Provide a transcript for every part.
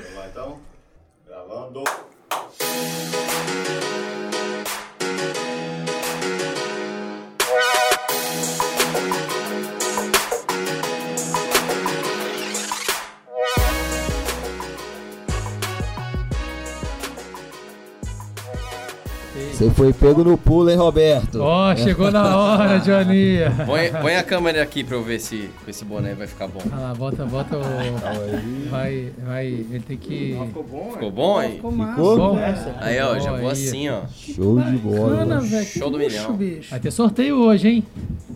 Vamos lá então? Gravando. Você foi pego no pulo, hein, Roberto? Ó, chegou na hora, Johnny. Põe, põe a câmera aqui pra eu ver se com esse boné vai ficar bom. Ah lá, bota, bota o. Vai, vai. Ele tem que. Ficou bom, Ficou bom aí? Ficou massa, Ficou? velho. Aí, ó, já Bom, vou aí. assim, ó. Show de bola. Show do milhão. bicho. Vai ter sorteio hoje, hein?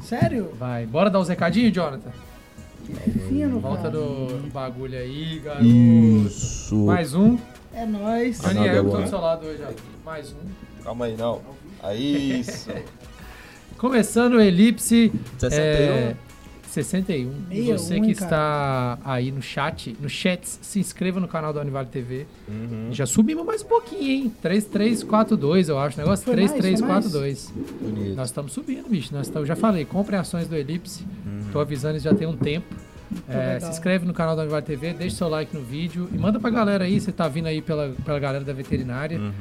Sério? Vai. Bora dar os recadinhos, Jonathan? Fino, Volta do bagulho aí, garoto. Isso. Mais um. É nóis. Não, Daniel, eu tô agora. do seu lado hoje, ó. Mais um. Calma aí, não. Aí, Isso. Começando o Elipse 61. é, 61. E 61, você que cara? está aí no chat, no chat, se inscreva no canal do Anivale TV. Uhum. Já subimos mais um pouquinho, hein? 3342, eu acho. Negócio mais, foi 3342. Bonito. Nós estamos subindo, bicho. Nós estamos, já falei, comprem ações do Elipse. Uhum. Tô avisando isso já tem um tempo. É, se inscreve no canal da Anivale TV, deixa seu like no vídeo e manda pra galera aí, você tá vindo aí pela, pela galera da veterinária. Uhum.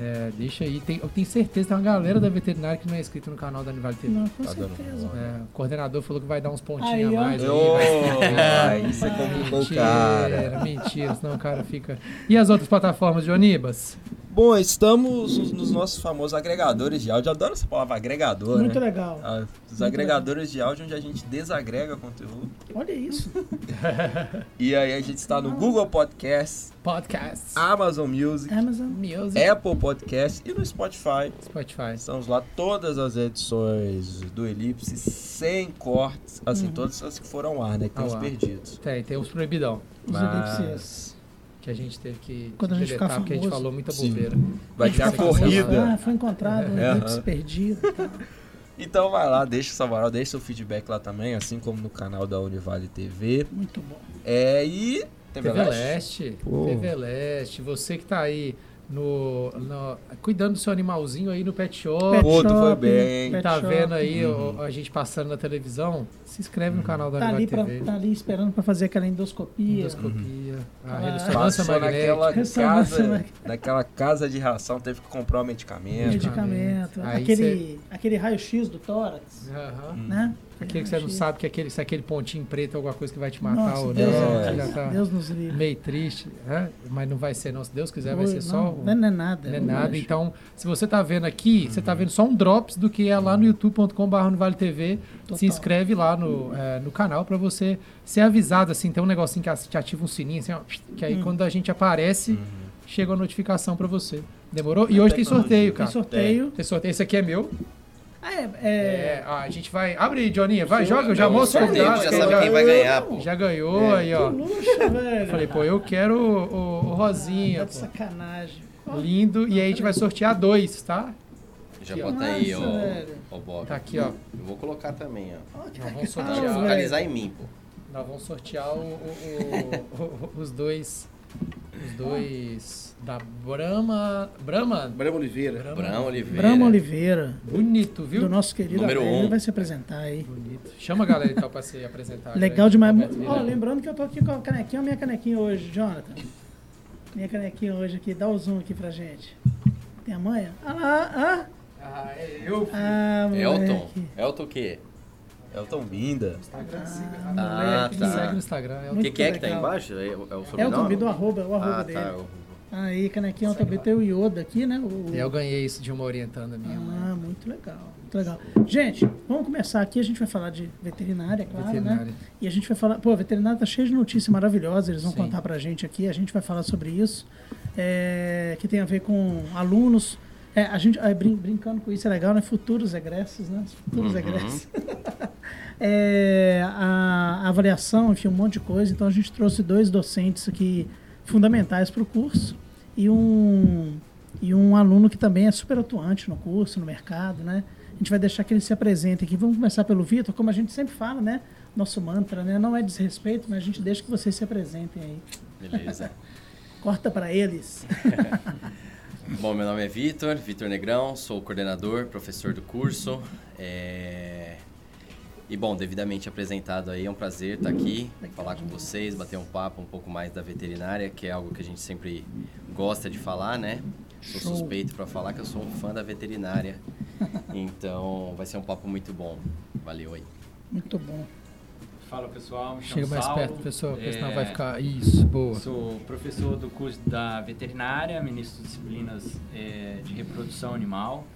É, deixa aí. Tem, eu tenho certeza que tem uma galera da veterinária que não é inscrita no canal da Anivale TV. Não, com Tá certeza. É, o coordenador falou que vai dar uns pontinhos Aí, a mais. aí, Ô, vai- aí você complicou o Mentira, cara. mentira, senão o cara fica. E as outras plataformas de Onibas? Bom, estamos nos- nos nossos famosos agregadores de áudio. Adoro essa palavra agregador, Muito né? legal. Ah, Os agregadores de áudio onde a gente desagrega conteúdo. Olha isso. E aí a gente está no Google Podcasts, Podcasts, Amazon Music, Amazon. Music, Apple Podcasts e no Spotify. Spotify. Estamos lá todas as edições do Elipse, sem cortes, assim, Uhum. todas as que foram ao ar, né? Que tem Ao os ar. perdidos. Tem, tem os proibidão. Os Mas- elipses. Que a gente teve que Quando a gente deletar ficar porque a gente famoso. falou muita Sim. bobeira. Vai ter a cancelar. corrida. Ah, foi encontrado um É, aham. perdido. Então vai lá, deixa sua moral, deixa seu feedback lá também, assim como no canal da Univale TV. Muito bom. É, e... TV TV Leste? Leste. TV Leste, você que tá aí no, no- cuidando do seu animalzinho aí no pet shop, Pet Pô, tu foi bem. pet tá shop. vendo aí Uhum. o- a gente passando na televisão, se inscreve no canal da Tá ali, Anivale pra, TV. tá ali esperando pra fazer aquela endoscopia. Endoscopia, a Ah, ressonância Passou magnética. naquela Ressonância casa, magnética. naquela casa de ração, teve que comprar um medicamento. Medicamento. Aí Aquele, aquele raio-x do tórax, Aham. né? Aquele que você não sabe que aquele, se aquele pontinho preto é alguma coisa que vai te matar Nossa, ou Deus, não. é. já tá Deus nos livre. meio triste, né? mas não vai ser não. Se Deus quiser, vai Oi, ser só... não, o- não é nada. Não é nada. acho. Então, se você tá vendo aqui, você tá vendo só um drops do que é lá no youtube.com.br no Vale TV. Total. Se inscreve lá no, eh, no canal pra você ser avisado, assim, tem um negocinho que te ativa um sininho, assim, ó, que aí Hum. quando a gente aparece, chega a notificação pra você. Demorou? E hoje tem sorteio, Tem cara. sorteio. Tem sorteio. Esse aqui é meu. Ah, é, É, é, ah, a gente vai. Abre aí, Joninha. Vai, Sim, joga. Eu já mostro o já sabe ele quem vai ganhar, pô. Já ganhou aí, ó. luxo, velho. Falei, pô, eu quero o, o- o Rosinha, Tá de pô. sacanagem. Ó, Lindo. E aí a gente vai sortear dois, tá? Já Aqui, ó. bota aí, Nossa, ó, velho. ó, Bob. Tá aqui, ó. Eu vou colocar também, ó. ó, que Nós vamos sortear. Focalizar em mim, pô. Nós vamos sortear o- o- o- o- os dois. Os dois da Brahma. Brahma? Brama Oliveira. Brão Oliveira. Brama Oliveira, Bonito, viu? do nosso querido Número Abel, um. ele vai se apresentar aí. Bonito. Chama a galera então pra se apresentar. Legal demais. Ó, lembrando que eu tô aqui com a canequinha, a minha canequinha hoje, Jonathan. Minha canequinha hoje aqui, dá o zoom aqui pra gente. Tem a manha? Ah lá, ah, Ah, é eu. filho. ah Elton. Elton o quê? Elton Binda. Instagram. Ah, Ah, tá. segue no Instagram. É O o que, que é que tá embaixo? É, o- é o Elton sobrenome? B do arroba, é o arroba Ah, dele. tá. o- Aí, canequinha também tem o Yoda aqui, né? O... Eu ganhei isso de uma orientanda minha mãe. Ah, muito legal, muito legal. Gente, vamos começar aqui, a gente vai falar de veterinária, claro, né? Veterinária. E a gente vai falar, pô, a veterinária tá cheia de notícias maravilhosas, eles vão Sim. contar pra gente aqui, a gente vai falar sobre isso, é, que tem a ver com alunos. É, a gente, é, brin- brincando com isso é legal, né? Futuros egressos, né? Futuros Uhum. egressos. É, a, a avaliação, enfim, um monte de coisa. Então a gente trouxe dois docentes aqui fundamentais para o curso e um, e um aluno que também é super atuante no curso, no mercado, né? A gente vai deixar que ele se apresente aqui. Vamos começar pelo Vitor, como a gente sempre fala, né? Nosso mantra, né? Não é desrespeito, mas a gente deixa que vocês se apresentem aí. Beleza. Corta para eles. Bom, meu nome é Vitor, Vitor Negrão, sou coordenador, professor do curso. É, E bom, devidamente apresentado aí, é um prazer estar aqui, falar com vocês, bater um papo um pouco mais da veterinária, que é algo que a gente sempre gosta de falar, né? Sou Show. suspeito para falar que eu sou um fã da veterinária. Então, vai ser um papo muito bom. Valeu aí. Muito bom. Fala pessoal, me chamo Chega mais Saulo. perto, professor, porque senão É, vai ficar. Isso, boa. Sou professor do curso da veterinária, ministro de disciplinas é, de reprodução animal.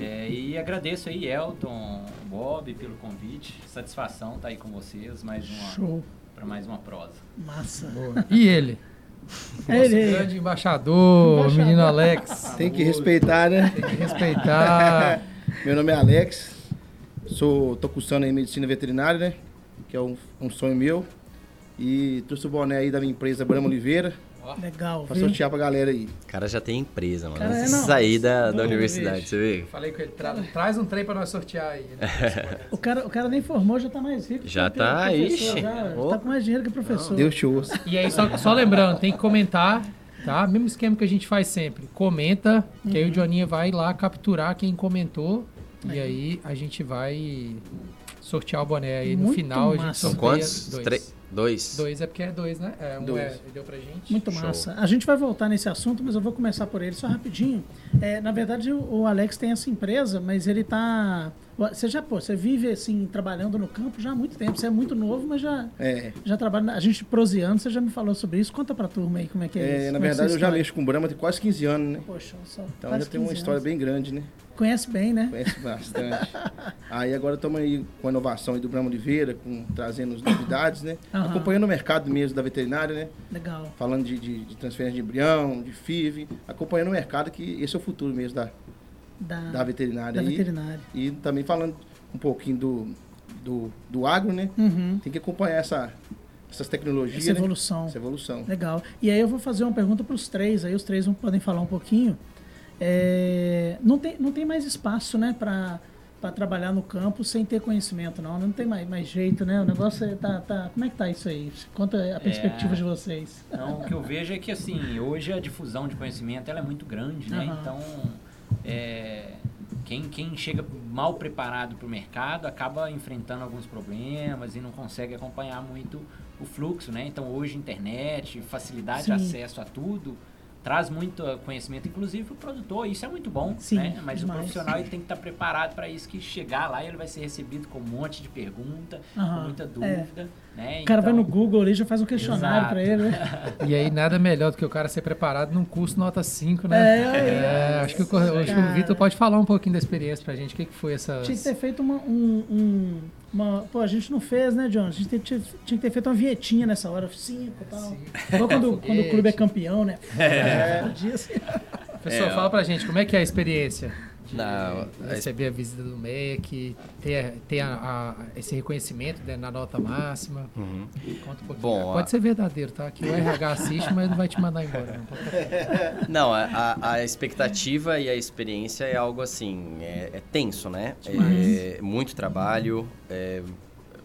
É, e agradeço aí, Elton, Bob, pelo convite. Satisfação estar aí com vocês mais uma, Show. para mais uma prosa. Massa. boa. E ele? Nosso Ele. grande embaixador, Embaixador. menino Alex. Tem que respeitar, né? Tem que respeitar. Meu nome é Alex, sou, tô cursando em medicina veterinária, né? Que é um, um sonho meu. E trouxe o boné aí da minha empresa Brama Oliveira, Legal, pra viu? sortear pra galera aí. O cara já tem empresa, mano. Cara, é, Antes não. de sair da, da Não, universidade, bicho. você vê? Falei com ele, tra- traz um trem pra nós sortear aí. né? O cara, o cara nem formou, já tá mais rico. Já tá, ixi. Já, Ô. tá com mais dinheiro que o professor. Deus te ouça. E aí, só, só lembrando, tem que comentar, tá? Mesmo esquema que a gente faz sempre. Comenta, que aí o Joninha vai lá capturar quem comentou. E aí a gente vai sortear o boné aí no Muito final. A gente massa. São quantos? Dois. Tre- Dois. Dois é porque é dois, né? É, um Dois. é, ele deu pra gente. Muito Show. massa. A gente vai voltar nesse assunto, mas eu vou começar por ele só rapidinho. É, na verdade, o, Alex tem essa empresa, mas ele tá. Você já, pô, você vive assim, trabalhando no campo já há muito tempo. Você é muito novo, mas já, É, já trabalha. A gente proseando, você já me falou sobre isso. Conta pra turma aí como é que é, é, isso. na como é verdade, eu já mexo com Brahma tem quase 15 anos, né? Poxa, só. Então quase já tem uma 15 história anos. bem grande, né? Conhece bem, né? Conhece bastante. aí agora estamos aí com a inovação aí do Brahma Oliveira, com, trazendo as novidades, né? Aham. Acompanhando o mercado mesmo da veterinária, né? Legal. Falando de, de, de transferência de embrião, de FIV, acompanhando o mercado, que esse é o futuro mesmo da, Da, da veterinária. da aí. veterinária. E também falando um pouquinho do, do, do agro, né? Uhum. Tem que acompanhar essa, essas tecnologias, Essa né? evolução. Essa evolução. Legal. E aí eu vou fazer uma pergunta para os três, aí os três podem falar um pouquinho. É, não, tem, não tem mais espaço, né, para trabalhar no campo sem ter conhecimento, não. Não tem mais, mais jeito, né? O negócio é, tá, tá... Como é que tá isso aí? Conta a perspectiva de vocês. Então, o que eu vejo é que, assim, hoje a difusão de conhecimento ela é muito grande, né? Aham. Então, é, quem, quem chega mal preparado para o mercado acaba enfrentando alguns problemas e não consegue acompanhar muito o fluxo, né? Então, hoje, internet, facilidade Sim. de acesso a tudo, traz muito conhecimento, inclusive para o produtor. Isso é muito bom, Sim, né? Mas demais. o profissional ele tem que estar preparado para isso, que chegar lá ele vai ser recebido com um monte de pergunta, Aham, com muita é. dúvida, né? O cara vai Então- no Google ali e já faz um questionário para ele, né? E aí, nada melhor do que o cara ser preparado num curso nota 5, É, né? é, acho que, o, acho que o. Vitor pode falar um pouquinho da experiência pra gente. O que, que foi essa. Tinha que ter feito uma, um, um- uma... Pô, a gente não fez, né, John? A gente tinha, tinha que ter feito uma vietinha nessa hora, cinco e tal. Igual quando, quando o clube é campeão, né? É. Disso. Pessoal, É, fala pra gente, como é que é a experiência? De Na- receber a visita do MEC, ter, ter a- a- esse reconhecimento né, na nota máxima. Uhum. Conta um pouquinho. Bom, Pode a- ser verdadeiro, tá? Que o RH assiste, mas não vai te mandar embora. Não. Ficar- Não, a, a- expectativa e a experiência é algo assim, é, é tenso, né? É muito trabalho, é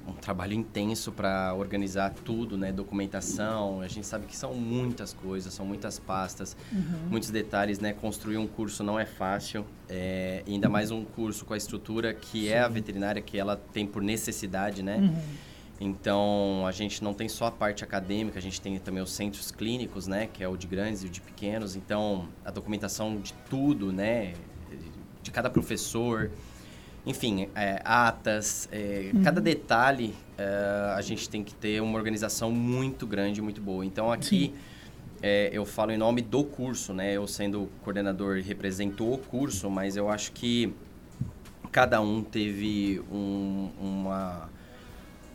um trabalho intenso para organizar tudo, né? Documentação, a gente sabe que são muitas coisas, são muitas pastas, muitos detalhes, né? Construir um curso não é fácil, é, ainda mais um curso com a estrutura que é a veterinária, que ela tem por necessidade, né? Uhum. Então, a gente não tem só a parte acadêmica, a gente tem também os centros clínicos, né? Que é o de grandes e o de pequenos. Então, a documentação de tudo, né? De cada professor. Enfim, é, atas, é, cada detalhe é, a gente tem que ter uma organização muito grande, muito boa. Então, aqui é, eu falo em nome do curso, né? Eu sendo coordenador representou o curso, mas eu acho que cada um teve um- uma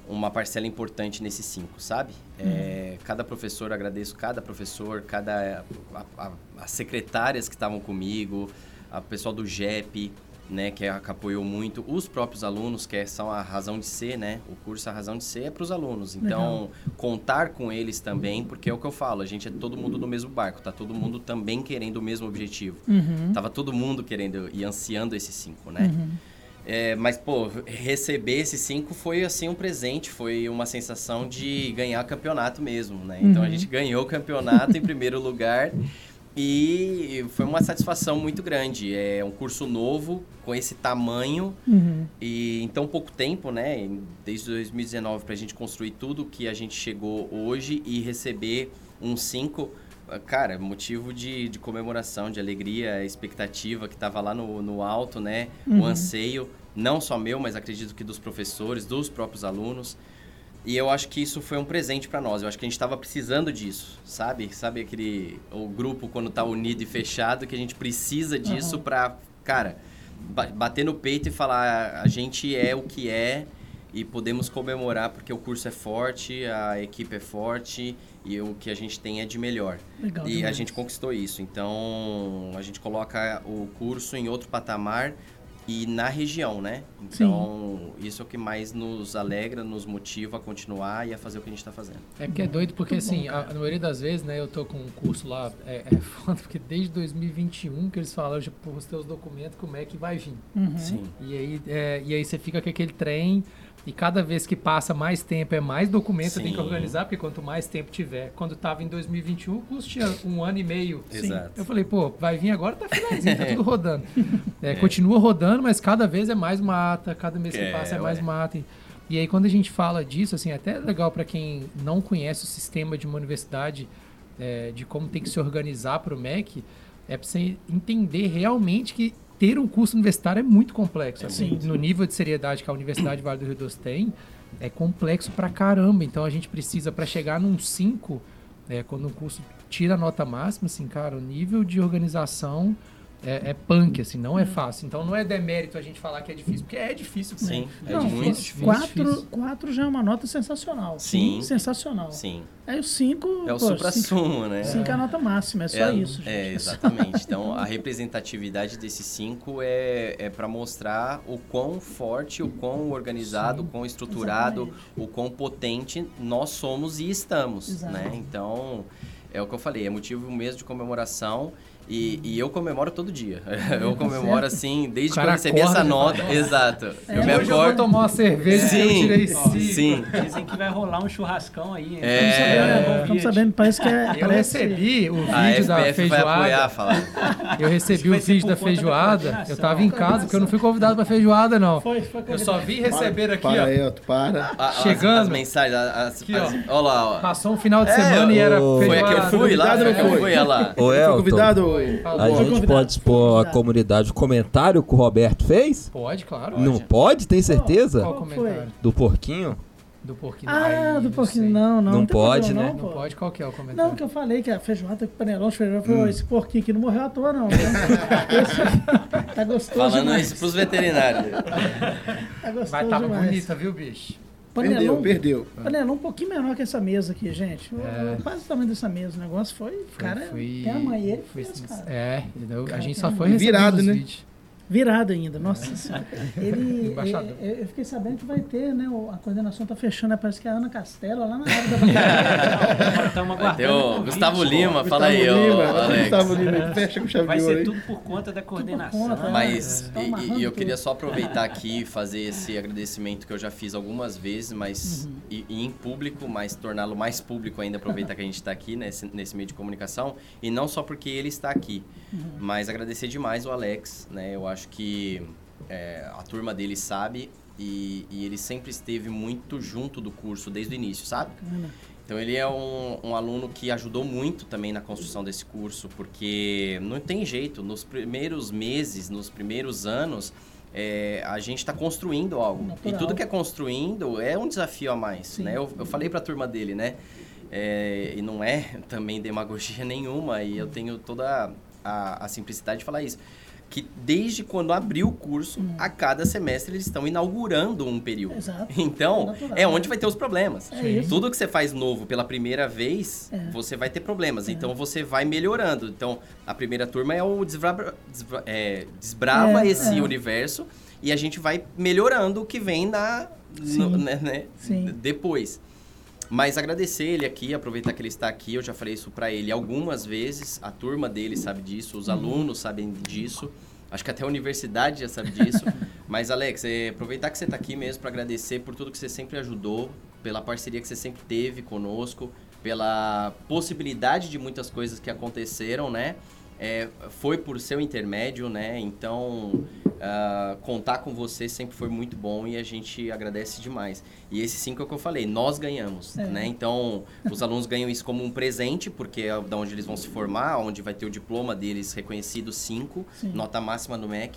uma parcela importante nesses cinco, sabe? É, cada professor, agradeço cada professor, cada as secretárias que estavam comigo, a pessoal do JEP, né, que, a- que apoiou muito, os próprios alunos, que são a razão de ser, né? O curso a razão de ser é para os alunos. Então, contar com eles também, porque é o que eu falo, a gente é todo mundo no mesmo barco, tá todo mundo também querendo o mesmo objetivo. Uhum. Tava todo mundo querendo e ansiando esses cinco, né? É, mas, pô, receber esses cinco foi, assim, um presente. Foi uma sensação de ganhar campeonato mesmo, né? Então, a gente ganhou o campeonato em primeiro lugar. E foi uma satisfação muito grande. É um curso novo, com esse tamanho, Uhum. e em tão pouco tempo, né? Desde 2019, para a gente construir tudo que a gente chegou hoje e receber um 5, cara, motivo de, de comemoração, de alegria, expectativa que estava lá no, no alto, né? O anseio, não só meu, mas acredito que dos professores, dos próprios alunos. E eu acho que isso foi um presente para nós. Eu acho que a gente estava precisando disso, sabe? Sabe aquele o grupo quando tá unido e fechado que a gente precisa disso para, cara, ba- bater no peito e falar a gente é o que é e podemos comemorar porque o curso é forte, a equipe é forte e o que a gente tem é de melhor. Legal E a demais. gente conquistou isso. Então, a gente coloca o curso em outro patamar e na região, né? Então, isso é o que mais nos alegra, nos motiva a continuar e a fazer o que a gente está fazendo. É porque é doido, porque Muito bom, assim, a, cara. a maioria das vezes, né, eu tô com um curso lá, é, é foda, porque desde 2021 que eles falaram, eu já postei os documentos como é que vai vir. Uhum. Sim. E aí, é, e aí você fica com aquele trem, e cada vez que passa mais tempo, é mais documento que tem que organizar, porque quanto mais tempo tiver. Quando tava em 2021, o tinha um ano e meio. Exato. Eu falei, pô, vai vir agora, tá finalzinho, tá tudo rodando. É, Continua rodando, mas cada vez é mais mata, cada mês que É, passa é mais ué. mata. E, aí quando a gente fala disso, assim, é até legal para quem não conhece o sistema de uma universidade, é, de como tem que se organizar para o MEC, é para você entender realmente que ter um curso universitário é muito complexo. assim, no nível de seriedade que a Universidade Vale do Rio Doce tem, é complexo pra caramba. Então a gente precisa, para chegar num 5, é, quando um curso tira a nota máxima, assim, cara, o nível de organização é, é punk, assim, não é fácil. Então não é demérito a gente falar que é difícil, porque é difícil. Sim, é Não, muito difícil. quatro, quatro já é uma nota sensacional. Sim. Sensacional. Sim. Aí o cinco, É o supra-sumo, né? cinco é a nota máxima, é só É, isso. É, gente. exatamente. Então, a representatividade desses cinco é, é para mostrar o quão forte, o quão organizado, o quão estruturado, Exatamente. o quão potente nós somos e estamos, Exato. né? Então, é o que eu falei, é motivo mesmo de comemoração e, e eu comemoro todo dia. Eu comemoro assim, desde que eu recebi acorda essa nota. Exato. É, eu me Hoje eu vou tomar uma cerveja que eu Sim, tirei cinco. sim. Dizem que vai rolar um churrascão aí. É. Estamos sabendo, estamos sabendo, parece que é. Eu parece, recebi o A vídeo da FPF vai apoiar, feijoada. falar. Eu recebi o vídeo da feijoada. Eu tava em casa, porque eu não fui convidado pra feijoada, não. Foi, foi Eu só vi receber aqui, para, ó. Elton, para. A- as- Chegando. As, mensagens, as, Aqui, as- ó. Olha lá, ó. Passou um final de É, semana e era ô- Foi a feijoada. que eu fui lá? A eu foi? fui, olha lá. Ô, Foi Elton, convidado? Fala. a Foi gente pode expor à Convidado. comunidade o comentário que o Roberto fez? Pode, claro. Não pode? Tem certeza? Qual foi? comentário? Do porquinho? Do porquinho. Ah, do porquinho. Não, não. Não tem pode, problema, né? Não, Não pô. pode? Qual que é o comentário? Não, que eu falei que a feijoada com panelão, feijoada, Hum. falou, esse porquinho aqui não morreu à toa, não. Esse tá gostoso Falando demais. isso pros veterinários. Tá gostoso Vai tava demais. bonita, viu, bicho? Perdeu, Panelão, perdeu. panelão um pouquinho menor que essa mesa aqui, gente. É. Quase o tamanho dessa mesa. O negócio foi, cara, Foi- tem a mãe ele foi- fez, cara. É, entendeu? a gente só foi Virado, né? vídeos. Virado ainda, nossa senhora. Ele, eu, eu fiquei sabendo que vai ter, né? A coordenação tá fechando, né, parece que é a Ana Castelo lá na área da bancada. Estamos aguardando. o convite. Gustavo Lima, fala Gustavo aí, Lima, Alex. Gustavo Lima, fecha com chave Vai ser aí. tudo por conta da coordenação. conta, né? Mas, Tá e- e, eu queria só aproveitar aqui e fazer esse agradecimento que eu já fiz algumas vezes, mas Uhum. e, e em público, mas torná-lo mais público ainda, aproveitar que a gente está aqui nesse, nesse meio de comunicação, e não só porque ele está aqui, Uhum. mas agradecer demais o Alex, né? Eu acho que é, a turma dele sabe e, e ele sempre esteve muito junto do curso desde o início, sabe? Bacana. Então ele é um, um aluno que ajudou muito também na construção desse curso, porque não tem jeito, nos primeiros meses, nos primeiros anos, é, a gente está construindo algo. Natural. E tudo que é construindo é um desafio a mais, Sim. né? Eu, eu falei para a turma dele, né? É, e não é também demagogia nenhuma, e eu tenho toda a, a simplicidade de falar isso. Que desde quando abriu o curso, a cada semestre eles estão inaugurando um período. Exato. Então, Natural. é onde vai ter os problemas. É. Tudo que você faz novo pela primeira vez, É. você vai ter problemas. Então, você vai melhorando. Então, a primeira turma é o desbrava, desbra- é, desbrava É, esse é. universo e a gente vai melhorando o que vem na, no- Sim. né, né, Sim. depois. Mas agradecer ele aqui, aproveitar que ele está aqui. Eu já falei isso para ele algumas vezes. A turma dele sabe disso, os alunos sabem disso. Acho que até a universidade já sabe disso. Mas, Alex, é, aproveitar que você está aqui mesmo para agradecer por tudo que você sempre ajudou, pela parceria que você sempre teve conosco. pela possibilidade de muitas coisas que aconteceram, né? É, foi por seu intermédio, né? Então, ah, contar com você sempre foi muito bom e a gente agradece demais. E esse cinco é o que eu falei, nós ganhamos, É. né? Então, os alunos ganham isso como um presente, porque é da onde eles vão se formar, onde vai ter o diploma deles reconhecido, cinco, nota máxima no MEC.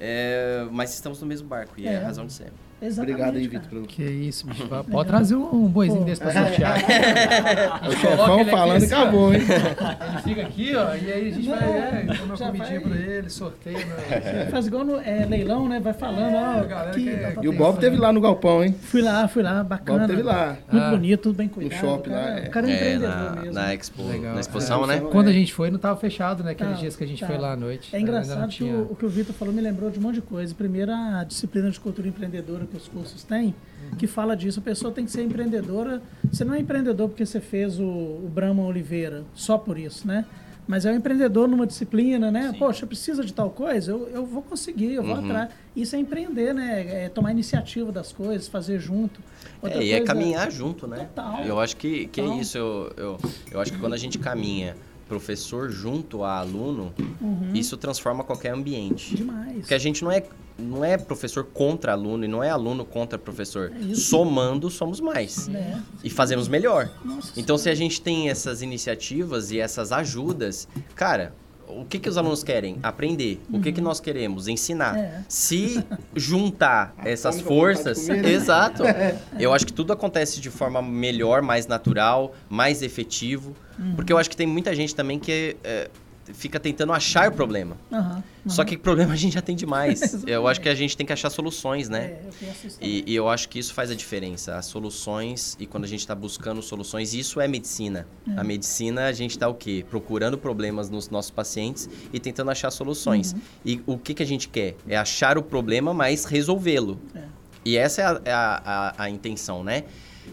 É, mas estamos no mesmo barco e é, É. a razão de ser. Exatamente, Obrigado aí. Vitor. pelo- Que isso, bicho. Vai- Pode trazer um, um boizinho Pô. desse pra sortear. O chefão falando assim, ó. acabou, hein? Ele fica aqui, ó, e aí a gente Não, vai, é, uma já comidinha vai. pra ele, sorteio. Né? Faz igual no é, leilão, né? Vai falando, ó, a galera quer- tá, E o. Bob teve lá no galpão, hein? Fui lá, fui lá, O bacana. Bob teve lá. Muito Ah. bonito, tudo bem cuidado. shopping o cara, lá, é. O cara é, É, empreendedor na, mesmo. na Expo, Legal. na exposição, né? Quando a gente foi, não tava fechado, né? Aqueles Tá, dias que a gente tá. foi lá à noite. É engraçado que o que o Vitor falou me lembrou de um monte de coisa. Primeiro, a disciplina de cultura empreendedora os cursos têm, que fala disso. A pessoa tem que ser empreendedora. Você não é empreendedor porque você fez o, o Brahma Oliveira, só por isso, né? Mas é um empreendedor numa disciplina, né? Sim. Poxa, precisa de tal coisa, eu, eu vou conseguir, eu vou Uhum. atrás. Isso é empreender, né? É tomar iniciativa das coisas, fazer junto. Outra É, e é caminhar junto, né? Total. Eu acho que, que é isso. Eu, eu, eu acho que quando a gente caminha professor junto a aluno, Uhum. isso transforma qualquer ambiente. Demais. Porque a gente não é, não é professor contra aluno e não é aluno contra professor. É. Somando, somos mais. É. E fazemos melhor. Nossa Então, se a gente tem essas iniciativas e essas ajudas, cara, o que, que os alunos querem? Aprender. O que, que nós queremos? Ensinar. Uhum. É. Se juntar essas forças. né? Exato. Eu acho que tudo acontece de forma melhor, mais natural, mais efetivo. Uhum. Porque eu acho que tem muita gente também que é, fica tentando achar problema. Aham, Só aham. que problema a gente já tem demais. Eu acho que a gente tem que achar soluções, né? É, eu E, e eu acho que isso faz a diferença. As soluções, e quando a gente está buscando soluções, isso é medicina. É. A medicina, a gente está o quê? Procurando problemas nos nossos pacientes e tentando achar soluções. Uhum. E o que, que a gente quer? É achar o problema, mas resolvê-lo. É. E essa é a, é a, a- a intenção, né?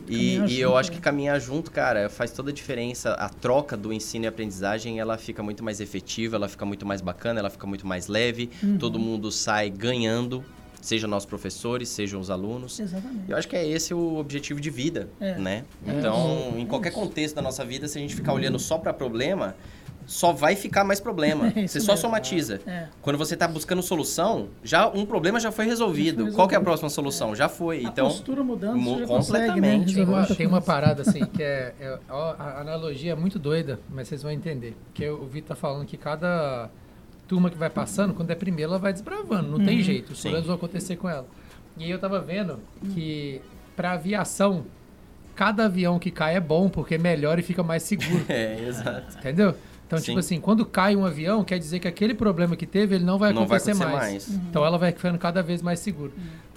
E, e eu acho que né? caminhar junto, cara, faz toda a diferença. A troca do ensino e aprendizagem, ela fica muito mais efetiva, ela fica muito mais bacana, ela fica muito mais leve. Uhum. Todo mundo sai ganhando, seja nós professores, sejam os alunos. Exatamente. Eu acho que é esse o objetivo de vida, É. né? É. Então, em qualquer contexto da nossa vida, se a gente ficar olhando só para problema, só vai ficar mais problema. É você só mesmo. somatiza. É. Quando você está buscando solução, já um problema já foi resolvido. Já foi Qual que é a próxima solução? Já foi. A então, postura mudando, mu- você já consegue, né? completamente. Tem uma, tem parada assim que é, é- ó, a analogia é muito doida, mas vocês vão entender. Porque o Vitor tá falando que cada turma que vai passando, quando é primeira, ela vai desbravando, não tem Uhum. jeito. Os Sim. problemas vão acontecer com ela. E aí eu tava vendo que pra aviação, cada avião que cai é bom, porque melhora e fica mais seguro. É, exato. Entendeu? Então, Sim. tipo assim, quando cai um avião, quer dizer que aquele problema que teve, ele não vai Não vai acontecer, acontecer mais. mais. Então ela vai ficando cada vez mais segura.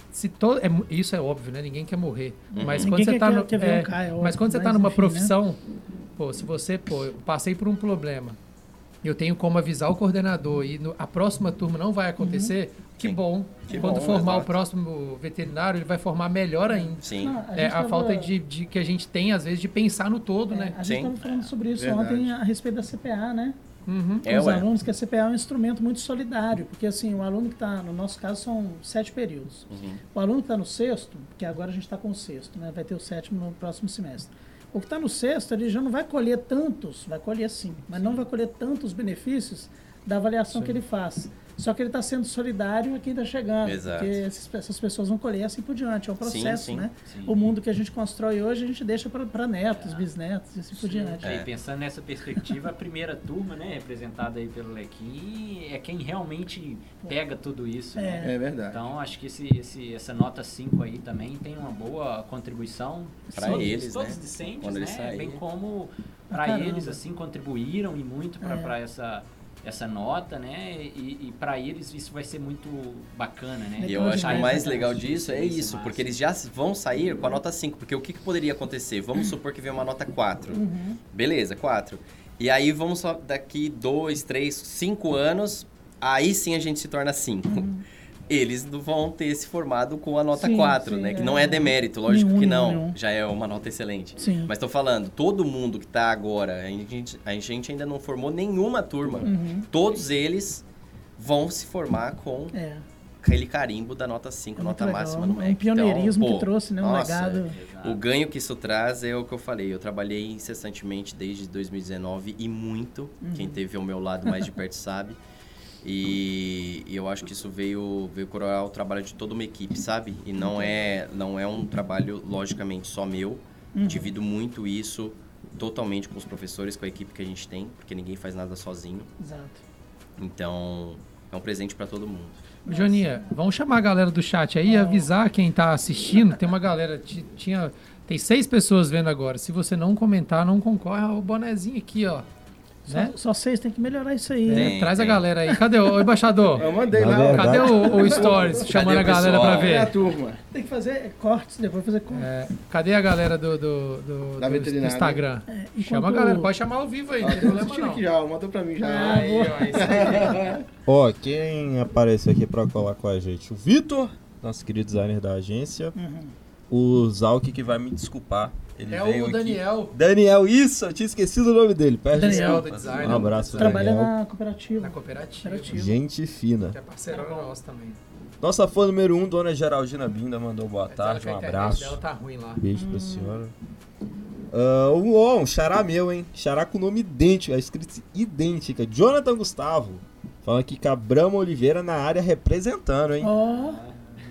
Se to... é isso é óbvio, né? Ninguém quer morrer. Mas Ninguém quando você quer tá avião é, caia, óbvio, mas quando você tá mas numa enfim, né? profissão, pô, se você, pô, eu passei por um problema, eu tenho como avisar o coordenador e no- a próxima turma não vai acontecer, que Sim. bom. Que quando bom, formar o exato. próximo veterinário, ele vai formar melhor ainda. Sim. Não, É gente a tava- falta de, de que a gente tem, às vezes, de pensar no todo, é, né? A gente Sim. estava falando sobre isso Verdade. ontem a respeito da CPA, né? Uhum. É, os ué. alunos, que a CPA é um instrumento muito solidário, porque assim, o aluno que está, no nosso caso, são sete períodos. Uhum. O aluno que está no sexto, que agora a gente está com o sexto, né? Vai ter o sétimo no próximo semestre. O que está no sexto, ele já não vai colher tantos, vai colher sim, mas não vai colher tantos benefícios da avaliação que ele faz. Só que ele está sendo solidário a quem está chegando, Exato. porque essas pessoas vão colher assim por diante. É um processo, sim, né? sim. O mundo que a gente constrói hoje, a gente deixa para netos, bisnetos e assim por diante. É, e pensando nessa perspectiva, a primeira turma, né, representada aí pelo Lequim, é quem realmente pega tudo isso, né? É verdade. Então, acho que esse, esse, essa nota 5 aí também tem uma boa contribuição. Todos- eles, Todos né? os discentes, Quando né? Bem como para eles, assim, contribuíram e muito para É. essa, essa nota, né? E, e para eles isso vai ser muito bacana, né? E eu acho que o mais legal disso é isso, massa. porque eles já vão sair com a nota 5. Porque o que, que poderia acontecer? Vamos supor que vem uma nota 4. Uhum. Beleza, 4. E aí vamos só daqui 2, 3, 5 anos, aí sim a gente se torna 5. Eles vão ter se formado com a nota. Sim, 4, sim, né? Que é. não é demérito, lógico Nenhum, que não. nenhum. Já é uma nota excelente. Sim. Mas tô falando, todo mundo que tá agora, a gente, a gente ainda não formou nenhuma turma. Uhum. Todos eles vão se formar com É. aquele carimbo da nota 5, É nota legal. máxima no É um MEC. pioneirismo Então, que trouxe, né? Um nossa, legado. O ganho que isso traz é o que eu falei. Eu trabalhei incessantemente desde 2019 e muito. Uhum. Quem teve ao meu lado mais de perto sabe. E, e eu acho que isso veio, veio coroar o trabalho de toda uma equipe, sabe? E não é, não é um trabalho, logicamente, só meu. Uhum. Divido muito isso totalmente com os professores, com a equipe que a gente tem, porque ninguém faz nada sozinho. Exato. Então, é um presente para todo mundo. Joninha, vamos chamar a galera do chat aí e avisar quem tá assistindo. Tem uma galera, ti- tinha, tem seis pessoas vendo agora. Se você não comentar, não concorre ao bonezinho aqui, ó. Né? Só, só vocês têm que melhorar isso aí. É, né? Tem, traz a tem. galera aí. Cadê o ô, embaixador? Eu mandei Na lá. verdade- Cadê o, o Stories chamando o a galera pra pessoal? É a ver? turma. Tem que fazer cortes, depois fazer cortes. É, cadê a galera do, do, do, Da do. Instagram? enquanto- Chama a galera, pode chamar ao vivo aí, não Ó, tem problema não. aqui já, ó, mandou pra mim já. Aí, ó, isso aí. Ó, quem apareceu aqui pra colar com a gente? O Vitor, nosso querido designer da agência. O Zalk, que vai me desculpar. Ele É veio o aqui. Daniel, Daniel, isso, eu tinha esquecido o nome dele. Peço Daniel desculpas. do design. Um abraço Trabalha Daniel. na cooperativa. na cooperativa. Cooperativa. Gente fina. Que é parceirão nosso também. Nossa fã número um, dona Geraldina Binda, mandou boa Mas tarde, um abraço. dela tá ruim lá. Beijo pra senhora. Ah, um, um xará meu, hein? Xará com nome idêntico, a escrita idêntica. Jonathan Gustavo. Falando aqui que a Brama Oliveira na área representando, hein? Ó.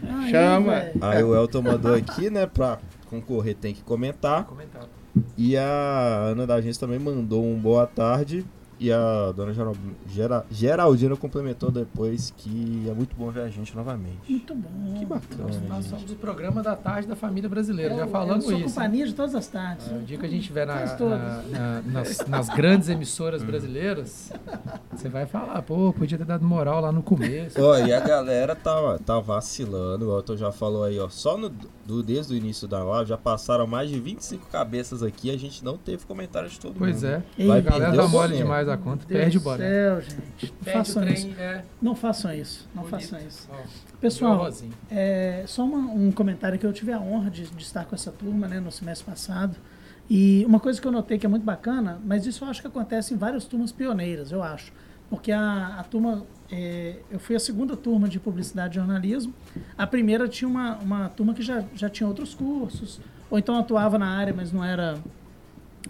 Aí, Chama. Aí o Elton mandou aqui, né? Pra concorrer tem que comentar. Comentar. E a Ana da agência também mandou um boa tarde. E a dona Geral- Gera- Geraldina complementou depois que é muito bom ver a gente novamente. Muito bom. Que bacana. Nós somos o programa da tarde da família brasileira, já Eu- falamos eu sou isso. companhia de todas as tardes. É, O dia que a gente estiver na, na- na- nas, nas grandes emissoras brasileiras, você vai falar, pô, podia ter dado moral lá no começo. Ó, e a galera tá, tá vacilando, o Elton já falou aí, ó. Só no, do, desde o início da live já passaram mais de 25 cabeças aqui e a gente não teve comentário de todo Pois mundo. é. Ei, a galera o mole boné. Demais a conta, Deus perde o boné. céu, gente. Não façam isso. trem, é. Não façam isso. Não bonito. façam isso. Ó, Pessoal. É, só uma- um comentário que eu tive a honra de, de estar com essa turma né, no semestre passado. E uma coisa que eu notei que é muito bacana, mas isso eu acho que acontece em várias turmas pioneiras, eu acho. Porque a, a turma. é, eu fui a segunda turma de publicidade e jornalismo. A primeira tinha uma, uma turma que já, já tinha outros cursos, ou então atuava na área, mas não era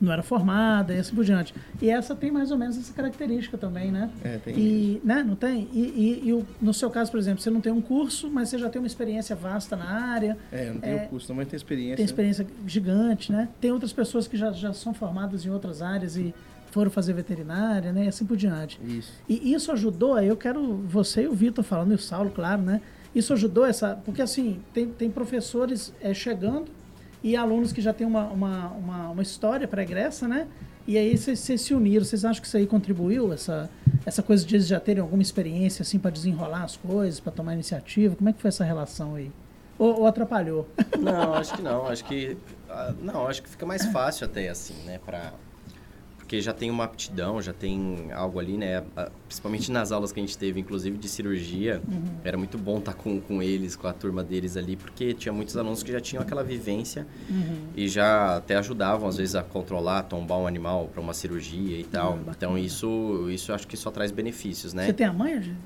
não era formada e assim por diante. E essa tem mais ou menos essa característica também, né? É, tem. E, né, não tem? E, e- e o- no seu caso, por exemplo, você não tem um curso, mas você já tem uma experiência vasta na área, É, eu não tenho É, curso, não, mas tenho experiência. tem experiência gigante, né? Tem outras pessoas que já, já são formadas em outras áreas e foram fazer veterinária, né? E assim por diante. Isso. E isso ajudou, aí eu quero você e o Vitor falando, e o Saulo, claro, né? Isso ajudou essa. Porque assim, tem, tem professores é, chegando e alunos que já têm uma, uma, uma, uma história pregressa, né? E aí vocês se uniram, vocês acham que isso aí contribuiu, essa, essa coisa de eles já terem alguma experiência assim para desenrolar as coisas, para tomar iniciativa? Como é que foi essa relação aí? Ou, ou atrapalhou? Não, acho que não. Acho que. ah, Não, acho que fica mais fácil até assim, né? Pra, porque já tem uma aptidão, já tem algo ali, né? Principalmente nas aulas que a gente teve, inclusive de cirurgia, era muito bom estar com, com eles, com a turma deles ali, porque tinha muitos alunos que já tinham aquela vivência e já até ajudavam, às vezes, a controlar, tombar um animal para uma cirurgia e tal. bacana. então, isso, isso eu acho que só traz benefícios, né? Você tem a manha, gente?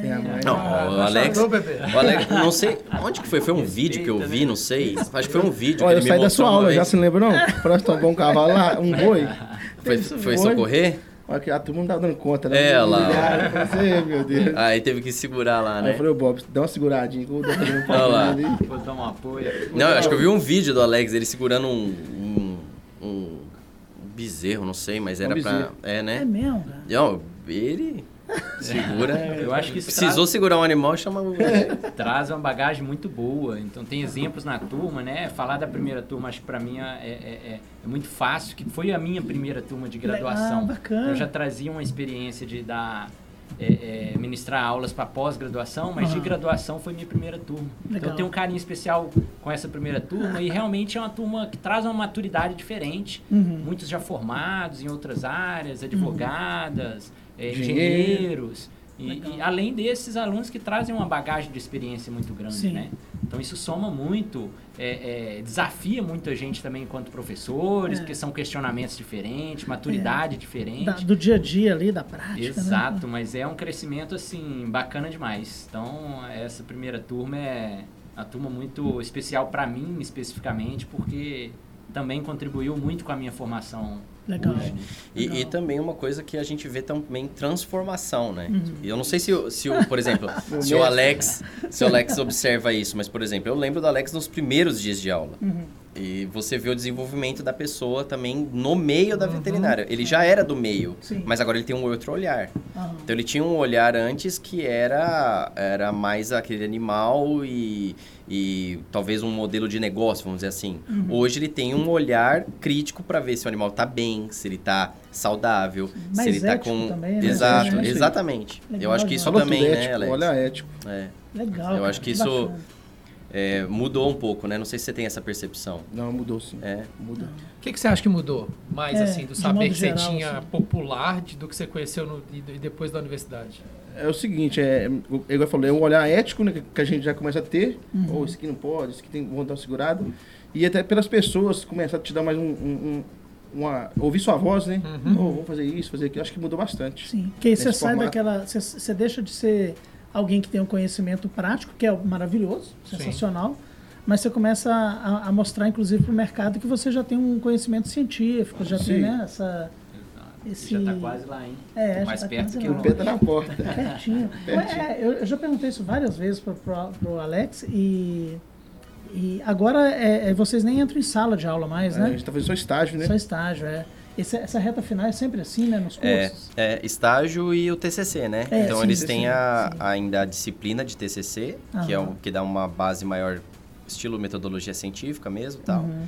Tem a mãe. Não, Ah, o Alex, achador, bebê. o Alex, não sei, onde que foi? Foi um vídeo que eu vi, não sei. Acho que foi um vídeo Olha, eu que ele saí da sua aula, já se lembra não? Pra tomar um cavalo lá, um boi. Foi, foi socorrer? Olha que a turma não tá dando conta, né? É, lá. Meu Deus. Aí teve que segurar lá, Aí né? eu falei, ô Bob, dá uma seguradinha que eu vou fazendo um Olha lá. ali. Vou dar um apoio. Não, eu acho que eu vi um vídeo do Alex, ele segurando um, um, um bezerro, não sei, mas era pra... bezerro. É, É né? mesmo, cara. Não, ele segura... Eu acho que isso Precisou segurar um animal, chama o... traz uma bagagem muito boa. Então tem exemplos na turma, né? Falar da primeira turma, acho que para mim é, é- é- é muito fácil, que foi a minha primeira turma de graduação. Legal, bacana. Eu já trazia uma experiência de dar é, é, ministrar aulas para pós-graduação, mas de Aham. graduação foi minha primeira turma. Então Legal. eu tenho um carinho especial com essa primeira turma e realmente é uma turma que traz uma maturidade diferente. Uhum. Muitos já formados em outras áreas, advogadas, é, Engenheiro. engenheiros. E, e além desses alunos que trazem uma bagagem de experiência muito grande, Sim. né? Então isso soma muito, é, é, desafia muita gente também enquanto professores, É. porque são questionamentos diferentes, maturidade diferente. Da- do dia a dia ali, da prática. Exato, Né? mas é um crescimento assim bacana demais. Então essa primeira turma é uma turma muito especial para mim especificamente, porque também contribuiu muito com a minha formação. Legal. né? E, Legal. e também uma coisa que a gente vê também transformação, né? Uhum. Eu não sei se, o- se o, por exemplo, se o Alex, se o Alex observa isso, mas por exemplo, eu lembro do Alex nos primeiros dias de aula. Uhum. E você vê o desenvolvimento da pessoa também no meio da veterinária. Ele já era do meio, Sim. mas agora ele tem um outro olhar. Aham. Então ele tinha um olhar antes que era, era mais aquele animal e, e talvez um modelo de negócio, vamos dizer assim. Uhum. Hoje ele tem um olhar crítico para ver se o animal tá bem, se ele tá saudável, se Mais ele tá ético com. também, né? Exato, exatamente. Legal Eu acho que isso também, né, ético, Alex? Olha, ético. É, Legal. Eu cara, acho que isso- bacana. É, mudou um pouco, né? Não sei se você tem essa percepção. Não, mudou sim. É. Muda. O que, que você acha que mudou mais, É, assim, do saber que você geral, tinha assim. popular de- do que você conheceu no- e, depois da universidade? É o seguinte, é, igual eu falei, é um olhar ético né, que- que a gente já começa a ter. Uhum. Ou isso aqui não pode, isso aqui tem que dar um segurado. E até pelas pessoas começar a te dar mais um. um- um- uma, ouvir sua voz, né? Uhum. Oh, vamos fazer isso, fazer aquilo. Acho que mudou bastante. Sim, porque aí você sai daquela. Você, você deixa de ser alguém que tem um conhecimento prático, que é maravilhoso, sensacional, mas você começa a, a mostrar, inclusive, para o mercado que você já tem um conhecimento científico, já tem Sim. né, essa. Esse... Já tá quase lá, hein? É, já mais tá perto que lá. o O pé tá na porta. Pertinho. Pertinho. É, eu, eu já perguntei isso várias vezes pro, pro, pro Alex e, e agora é, é, vocês nem entram em sala de aula mais, É, a né? gente tá fazendo só estágio, né? Só estágio, é. Esse- essa reta final é sempre assim, né? Nos É, cursos. é, estágio e o TCC, né? É, então sim, eles têm a, sim. ainda a disciplina de TCC, que é Aham. o que dá uma base maior, estilo metodologia científica mesmo, tal. Uhum.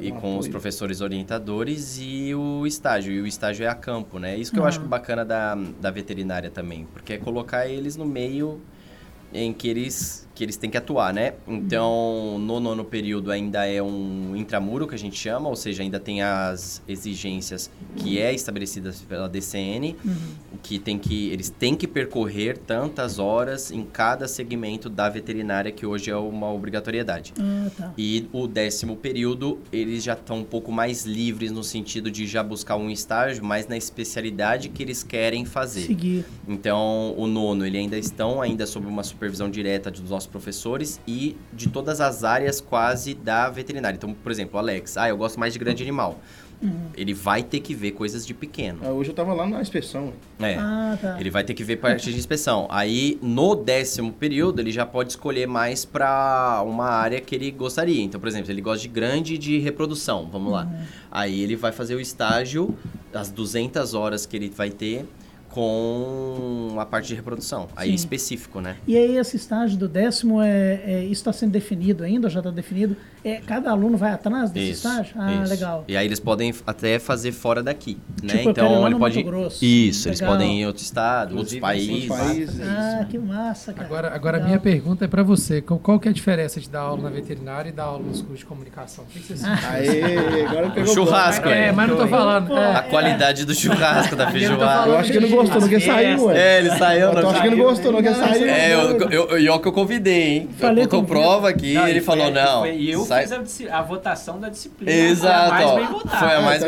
E com os apoio. professores orientadores e o estágio. E o estágio é a campo, né? Isso que eu Ah. acho bacana da, da veterinária também. Porque é colocar eles no meio em que eles, que eles têm que atuar, né? Então, no nono período ainda é um intramuro que a gente chama, ou seja, ainda tem as exigências que é estabelecidas pela DCN, Uhum. que tem que eles têm que percorrer tantas horas em cada segmento da veterinária que hoje é uma obrigatoriedade. Ah, tá. E o décimo período, eles já estão um pouco mais livres no sentido de já buscar um estágio, mais na especialidade que eles querem fazer. Seguir. Então, o nono, ele ainda estão ainda sob uma supervisão direta dos nossos professores e de todas as áreas quase da veterinária. Então, por exemplo, Alex, ah, eu gosto mais de grande animal. Uhum. Ele vai ter que ver coisas de pequeno. Ah, hoje eu tava lá na inspeção. É. Ah, tá. Ele vai ter que ver parte de inspeção. Aí, no décimo período, ele já pode escolher mais para uma área que ele gostaria. Então, por exemplo, ele gosta de grande de reprodução, vamos lá. Aí ele vai fazer o estágio, as 200 horas que ele vai ter com a parte de reprodução. Aí Sim. específico, né? E aí esse estágio do décimo, é, é- isso está sendo definido ainda, já está definido? É, cada aluno vai atrás desse Isso, estágio? Ah, isso. legal. E aí eles podem até fazer fora daqui, né? Tipo, eu Então ele pode Grosso. Isso, eles Legal. podem ir em outro estado, outros países. Outros países. Ah, que massa, cara. Agora, agora a Legal. minha pergunta é pra você. Qual, qual que é a diferença de dar aula na veterinária e dar aula nos cursos de comunicação? O que, que você sente? Aê, agora pegou o churrasco, É, é. mas não tô falando. Pô, é. A qualidade do churrasco da Eu tô feijoada. Eu acho que ele não gostou, não quer sair, ué. É, ele saiu, Eu acho que ele não gostou, não quer sair. É, eu, eu, eu, que eu convidei, hein? Falei eu prova aqui, Não, ele e foi- falou, e não. foi- E eu sai- fiz a, votação da disciplina. Exato, Foi a mais bem votada. foi a mais tá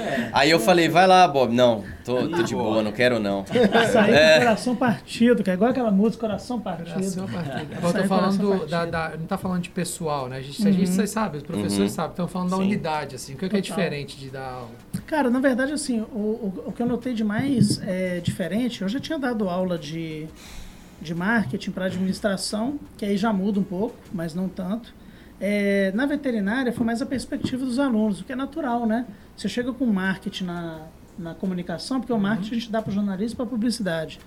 é. Aí eu falei, vai lá, Bob. Não, tô, tô de Boa. não quero não. Sair É. com o coração partido, que é igual aquela música Coração Partido. Coração partido. Eu tô falando do- da, da- não tá falando de pessoal, né? A gente, a gente vocês sabem, os professores Uhum. sabem, estão falando da Sim. unidade, assim. O que, que é diferente de dar aula? Cara, na verdade, assim, o, o, o que eu notei de mais é, diferente, eu já tinha dado aula de, de marketing para administração, que aí já muda um pouco, mas não tanto. É, na veterinária foi mais a perspectiva dos alunos, o que é natural, né? Você chega com marketing na, na comunicação, porque o marketing a gente dá para jornalista e para publicidade.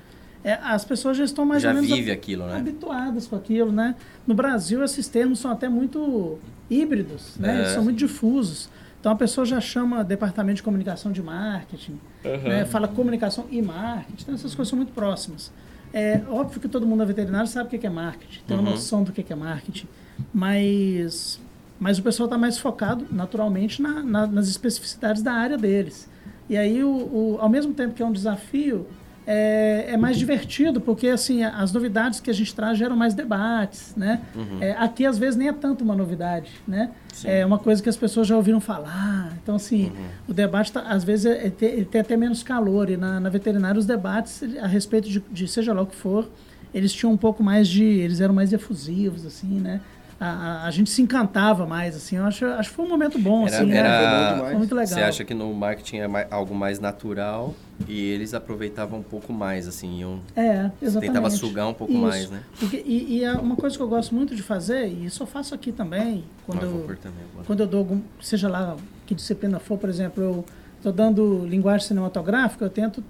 É, as pessoas já estão mais Já ou menos vive aquilo, né? habituadas com aquilo, né? No Brasil, esses termos são até muito híbridos, né? É. Eles são muito difusos. Então, a pessoa já chama departamento de comunicação de marketing, né? fala comunicação e marketing. Então, essas coisas são muito próximas. É óbvio que todo mundo é veterinário sabe o que é marketing, tem uma Uhum. noção do que é marketing, mas, mas o pessoal está mais focado, naturalmente, na- na- nas especificidades da área deles. E aí, o, o- ao mesmo tempo que é um desafio, é, é mais divertido, porque assim, as novidades que a gente traz geram mais debates, né? É, aqui, às vezes, nem é tanto uma novidade, né? É uma coisa que as pessoas já ouviram falar. Então, assim, o debate, tá- às vezes, é- é ele tem até menos calor. E na, na veterinária, os debates a respeito de, de seja lá o que for, eles tinham um pouco mais de... Eles eram mais efusivos, assim, né? A, a, gente se encantava mais, assim. Eu acho, acho que foi um momento bom, Era, assim, né? era- Foi muito legal. Você acha que no marketing é mai- algo mais natural e eles aproveitavam um pouco mais, assim, iam, É, exatamente. tentava sugar um pouco Isso. mais, né? Porque- e, e é uma coisa que eu gosto muito de fazer, e isso eu faço aqui também, quando, Ah, eu, também quando eu dou algum, seja lá que disciplina for, por exemplo, eu estou dando linguagem cinematográfica, eu tento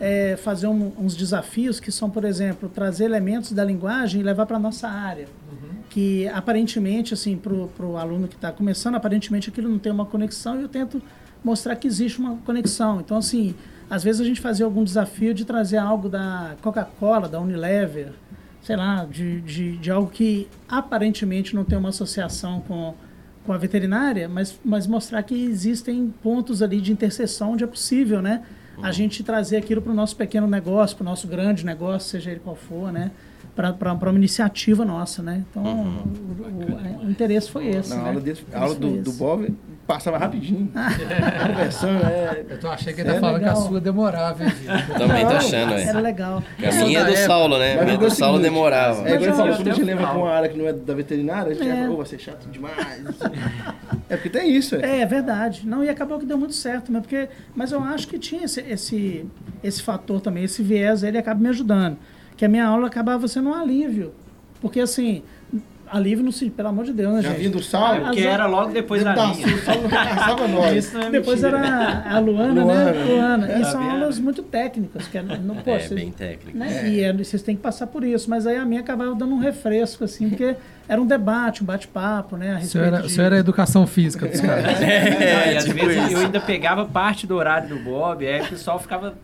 é, fazer um- uns desafios que são, por exemplo, trazer elementos da linguagem e levar para a nossa área. Que aparentemente, assim, para o aluno que está começando, aparentemente aquilo não tem uma conexão e eu tento mostrar que existe uma conexão. Então, assim, às vezes a gente fazia algum desafio de trazer algo da Coca-Cola, da Unilever, sei lá, de, de, de algo que aparentemente não tem uma associação com, com a veterinária, mas, mas mostrar que existem pontos ali de interseção onde é possível, né? A gente trazer aquilo para o nosso pequeno negócio, para o nosso grande negócio, seja ele qual for, né? Para uma iniciativa nossa, né? Então, o, o- o interesse foi esse. Na né? aula, desse, a aula do, do. Bob passava rapidinho. Conversando, é. Eu tô achando que ele tá É falando que legal. a sua demorava, hein? Também tô achando, Era é. legal. A minha é do época. Saulo, né? A Mas minha do é o Saulo seguinte, demorava. É, quando ele Mas falou, quando a gente leva pra uma área que não é da veterinária, a gente É. já falou, vai ser chato demais. É porque tem isso, é. É, é verdade. Não, e acabou que deu muito certo, né? Porque, mas eu acho que tinha esse, esse, esse fator também, esse viés, ele acaba me ajudando. Que a minha aula acabava sendo um alívio. Porque, assim, alívio no sentido, pelo amor de Deus, né, Já gente? vindo do sal, Ah, Porque era logo depois da Tá, minha. o sal passava nós. Isso não é Depois mentira. era a Luana, Luana. né? Luana. E são aulas muito técnicas, que é, não, pô, É, vocês- bem técnico. né? E é, vocês têm que passar por isso. Mas aí a minha acabava dando um refresco, assim, porque era um debate, um bate-papo, né? A O senhor respeito era, o de- senhor era educação física dos caras. É, e às tipo vezes isso. eu ainda pegava parte do horário do Bob, aí o pessoal ficava.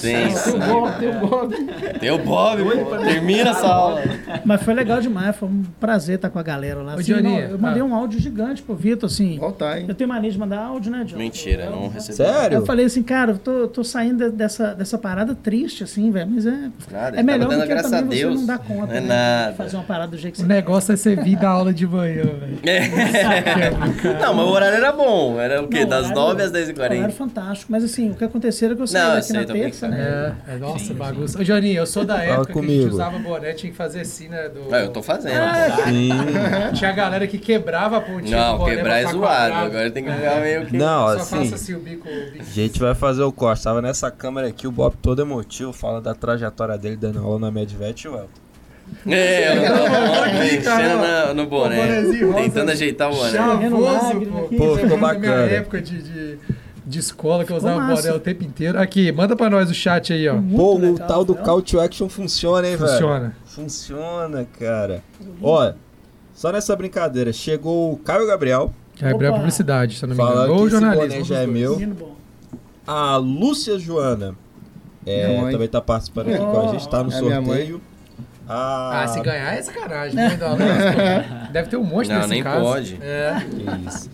Tem o Bob, tem o Bob. Tem o Bob. Termina essa aula. Mas foi legal demais, foi um prazer estar com a galera lá. Ô, Assim, Johnny, não, eu mandei ah. um áudio gigante pro Vitor, assim. Voltar, hein? Eu tenho mania de mandar áudio, né, John? Mentira, não recebi. Sério? Eu falei assim, cara, eu tô, eu tô saindo de- dessa, dessa parada triste, assim, velho. Mas é, Nada, é melhor do que a também você Deus. não dar conta Não é né, nada. de fazer uma parada do jeito que O você negócio é você vir da aula de manhã, velho. É. Não, mas o horário era bom. Era o quê? Não, Das horário- 9 às Horário 10h40. fantástico. Mas assim, o que aconteceu era que eu saí Não, daqui na terça, né? É, é nossa, bagunça. Ô, Joninho, eu sou da Fala época que a gente comigo. usava boné, tinha que fazer assim, né? Do... Ah, eu tô fazendo. Sim. Tinha a galera que quebrava a pontinha do Não, boné quebrar é zoado. Agora tem que ficar meio que. Não, Só assim, faça assim o bico. o bico. a gente vai fazer o corte. Tava nessa câmera aqui, o Bob todo emotivo, fala da trajetória dele dando aula na Medvet e o Elton. É, eu tava Aqui, mexendo cara, na- no boné. Tentando ajeitar o boné. Chavoso, pô. Pô, ficou Na minha bacana. época de, de, de escola, que eu usava massa. boné o tempo inteiro. Aqui, manda pra nós o chat aí, ó. Muito Pô, o legal, tal do viu? Call to Action funciona, hein, velho? Funciona. Funciona, cara. Ó, só nessa brincadeira, chegou o Caio Gabriel, Opa. publicidade, se eu não me engano. que Ou esse jornalismo. boné um já é meu. Bom. a Lúcia Joana. É, também tá participando aqui com a gente, tá no É minha sorteio. A... Ah, se ganhar é sacanagem. Né? Deve ter um monte Não, nesse nem caso. pode. É. Que isso.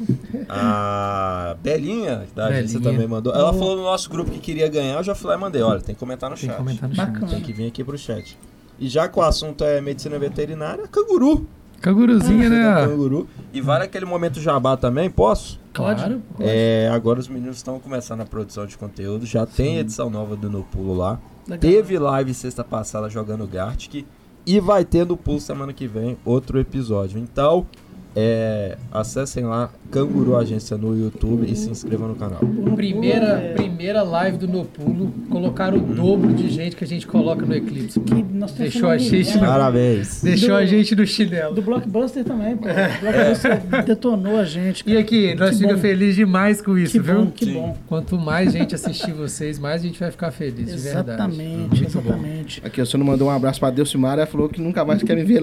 A Belinha, da Belinha. também mandou. Ela falou no nosso grupo que queria ganhar, eu já fui lá e mandei. Olha, tem que comentar no Tem que chat. comentar no chat. Tem que vir aqui pro chat. E já que o assunto é medicina veterinária, canguru. Canguruzinha, né? Canguru. E vale aquele momento jabá também, posso? Claro. É, agora os meninos estão começando a produção de conteúdo, já tem edição nova do No Pulo lá. Legal. Teve live sexta passada jogando Gartic e vai ter no Pulo semana que vem outro episódio. Então, é, acessem lá Canguru Agência no YouTube e se inscrevam no canal. Primeira, É, primeira live do No Pulo, colocaram o dobro de gente que a gente coloca no Eclipse. que nós Deixou a gente no- Parabéns. Deixou Do- a gente no chinelo. Do Blockbuster também, pô. O Blockbuster detonou a gente. E aqui, nós ficamos bom. felizes demais com isso, Que viu? bom, que bom. Quanto mais gente assistir vocês, mais a gente vai ficar feliz, de verdade. Exatamente, exatamente. Aqui, o senhor mandou um abraço pra Delcimar, ela falou que nunca mais quer me ver,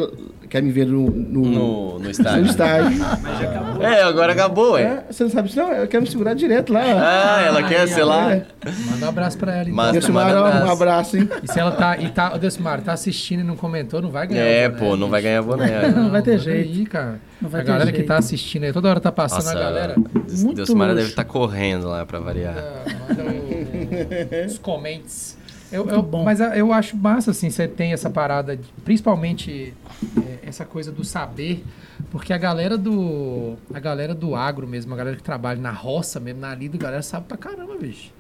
quer me ver no, No, no no estádio. estádio. Mas já acabou. É, agora acabou, ué. É, você não sabe disso? Não, eu quero me segurar direto lá. Ah, ela quer, sei lá. É. Manda um abraço pra ela, então. Mas- Delcimar, manda ó, um abraço. abraço, hein? E se ela tá, e tá, ô Delcimar, tá assistindo e não comentou, não vai ganhar. É, boné, pô, não vai ganhar boné. Não vai ter jeito. Aí, cara. Não vai a ter galera que tá assistindo aí, toda hora tá passando Nossa, a galera. Deus, Muito Deus Mara luxo. deve estar correndo lá pra variar. Manda, manda o- os comments. Eu, Muito eu- bom. Mas eu acho massa, assim, você tem essa parada, de- principalmente é, essa coisa do saber, porque a galera do. A galera do agro mesmo, a galera que trabalha na roça mesmo, na lida, a galera sabe pra caramba, bicho.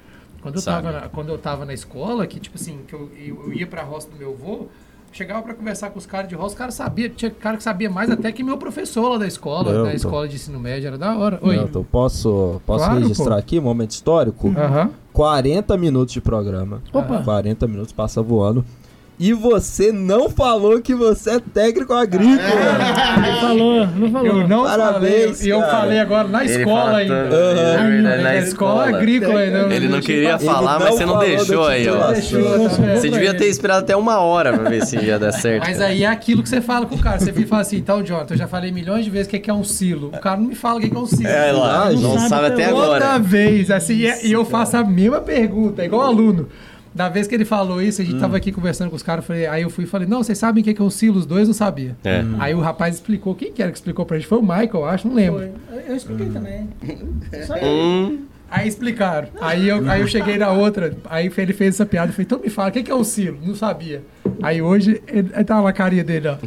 Quando eu, Sabe. tava na, quando eu tava na escola, que tipo assim, que eu, eu, eu ia pra roça do meu avô, chegava pra conversar com os caras de roça, os caras sabiam, tinha cara que sabia mais até que meu professor lá da escola, Eu da tô- escola de ensino médio, era da hora. Oi. Nelton, posso, posso Claro, registrar pô. aqui um momento histórico? Aham. 40 minutos de programa. Opa. 40 minutos passa voando. E você não falou que você é técnico agrícola. Não falou, não falou. Eu não Parabéns, falei, e eu falei agora na Ele escola ainda. é verdade, Na na escola escola. agrícola ainda. Ele não queria falar, mas não você não deixou aí, ó. Você devia ter esperado até uma hora pra ver se ia dar certo. Mas aí é aquilo que você fala com o cara. Você e fala assim, então, Jonathan, eu já falei milhões de vezes o que é que é um silo. O cara não me fala o que é é um silo. É lá, Ah, não sabe sabe até até Toda agora. vez, assim, e e eu faço a mesma pergunta, igual aluno. Da vez que ele falou isso, a gente tava aqui conversando com os caras, eu falei- aí eu fui e falei, não, vocês sabem o que é que é um silo? Os dois não sabia. É. Aí o rapaz explicou, quem que era que explicou pra gente? Foi o Michael, eu acho, não lembro. Foi. Eu- Eu expliquei também. Isso aí. Hum, Aí explicaram. Aí eu, aí eu cheguei na outra, aí ele fez essa piada. Eu falei, então me fala, o que é que é um silo? Não sabia. Aí hoje, ele, ele tava na carinha dele, ó.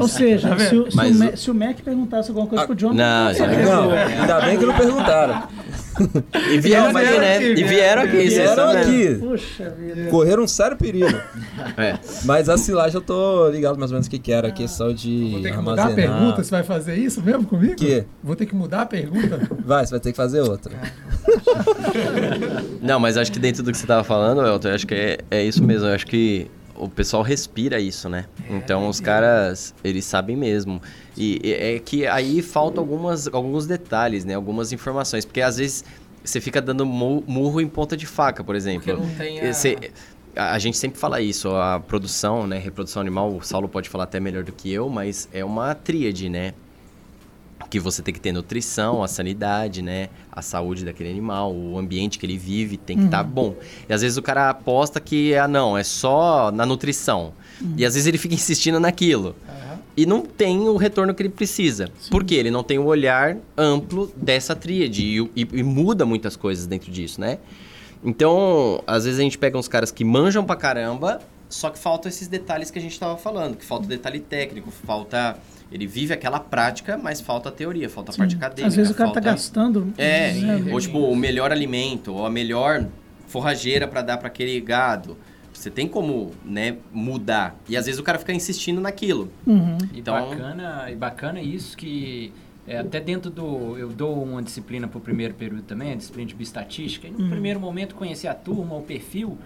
Ou seja, Tá se, o, se, o Mac, se o Mac perguntasse alguma coisa pro John, não, já- Não, ainda bem que não perguntaram. E vieram aqui, vieram né? aqui, E vieram aqui, Vieram aqui. Puxa vida. Correram um sério perigo. É. Mas a silagem eu tô ligado mais ou menos o que, que era. A questão de Vou ter que mudar a armazenar. pergunta, você vai fazer isso mesmo comigo? Que? Vou ter que mudar a pergunta? Vai, você vai ter que fazer outra. Não, mas acho que dentro do que você tava falando, Elton, eu acho que é, é isso mesmo. Eu acho que o pessoal respira isso, né? Então os caras, eles sabem mesmo. E é que aí faltam algumas, alguns detalhes, né? Algumas informações. Porque às vezes você fica dando mu- murro em ponta de faca, por exemplo. Porque não tem a- Você- a gente sempre fala isso, a produção, né? Reprodução animal, o Saulo pode falar até melhor do que eu, mas é uma tríade, né? Que você tem que ter nutrição, a sanidade, né? A saúde daquele animal, o ambiente que ele vive tem que estar bom. E às vezes o cara aposta que, ah, não, é só na nutrição. E às vezes ele fica insistindo naquilo. E não tem o retorno que ele precisa. Por quê? Ele não tem o olhar amplo dessa tríade e, e- e muda muitas coisas dentro disso, né? Então, às vezes a gente pega uns caras que manjam pra caramba, só que faltam esses detalhes que a gente tava falando, que falta detalhe técnico, falta. Ele vive aquela prática, mas falta a teoria, falta a parte acadêmica. Às vezes o cara tá falta- gastando. É, né? ou tipo, o melhor alimento, ou a melhor forrageira pra dar pra aquele gado. Você tem como, né, mudar. E às vezes o cara fica insistindo naquilo. Uhum. E Então- bacana, e bacana isso que é, até dentro do. Eu dou uma disciplina para o primeiro período também, a disciplina de bioestatística. E no primeiro momento conhecer a turma, o perfil.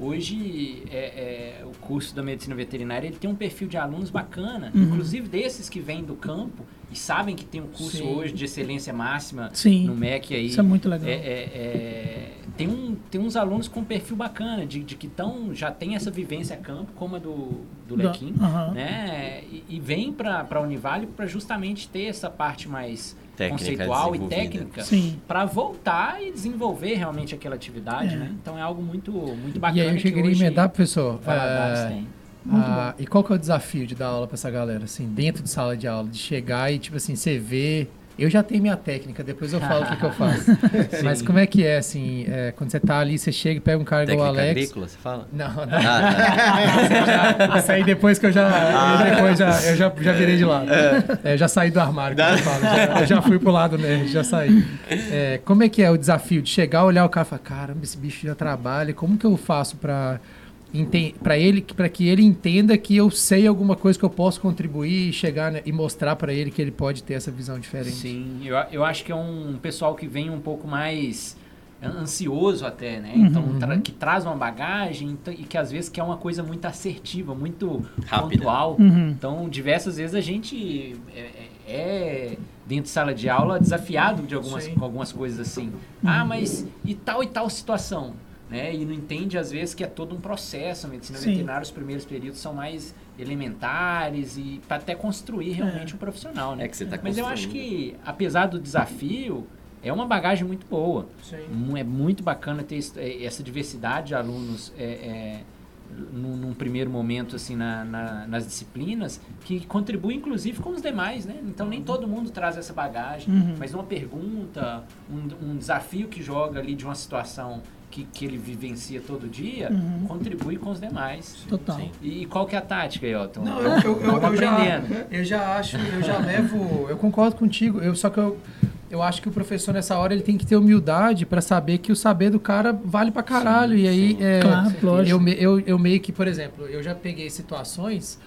Hoje é, é, o curso da medicina veterinária ele tem um perfil de alunos bacana, inclusive desses que vêm do campo e sabem que tem um curso Sim. hoje de excelência máxima Sim. no MEC aí. Isso é muito legal. É, é, é, tem, um, tem uns alunos com perfil bacana, de, de que tão, já tem essa vivência a campo, como a do, do Lequim, aham. né? E, e vem para a Univale para justamente ter essa parte mais Técnica conceitual e técnica Sim. para voltar e desenvolver realmente aquela atividade, né? Então é algo muito, muito E bacana. aí eu cheguei a emendar, professor. Valadares é, tem. ah, e qual que é o desafio de dar aula pra essa galera, assim, dentro de sala de aula? De chegar e, tipo assim, você vê... Eu já tenho minha técnica, depois eu falo o que, que eu faço. Mas como é que é, assim, é, quando você tá ali, você chega e pega um cara igual o Técnica Alex... agrícola, você fala? Não, não. Ah, tá. Isso aí depois que eu já. Depois já, eu já, já virei de lado. É, já saí do armário, como eu falo. Já, eu já fui pro lado nerd, já saí. É, como é que é o desafio de chegar, olhar o cara e falar, caramba, esse bicho já trabalha, como que eu faço pra. Para ele para que ele entenda que eu sei alguma coisa que eu posso contribuir e chegar né, e mostrar para ele que ele pode ter essa visão diferente. Sim, eu, eu acho que é um pessoal que vem um pouco mais ansioso até, né? Então, tra- que traz uma bagagem e que às vezes quer uma coisa muito assertiva, muito Rápida. pontual. Uhum. Então, diversas vezes a gente é, é- é, dentro de sala de aula, desafiado de algumas, Sim. com algumas coisas assim. Ah, mas e tal e tal situação? Né? E não entende, às vezes, que é todo um processo. A medicina Sim. veterinária, os primeiros períodos são mais elementares e para até construir realmente um profissional, né? É que você tá Mas eu acho que, apesar do desafio, é uma bagagem muito boa. Mu- É muito bacana ter é, essa diversidade de alunos é, é, num, num primeiro momento assim na- na- nas disciplinas que contribui inclusive com os demais, né? Então nem todo mundo traz essa bagagem, Uhum. mas uma pergunta, um, um desafio que joga ali de uma situação que, que ele vivencia todo dia, Uhum. contribui com os demais. Total. Sim. E qual que é a tática, Elton? Não, eu, eu, eu, eu já, eu já acho, eu já levo. Eu concordo contigo, eu, só que eu, eu acho que o professor nessa hora ele tem que ter humildade pra saber que o saber do cara vale pra caralho. e aí, é, Claro, lógico. eu, eu, eu meio que, por exemplo, eu já peguei situações.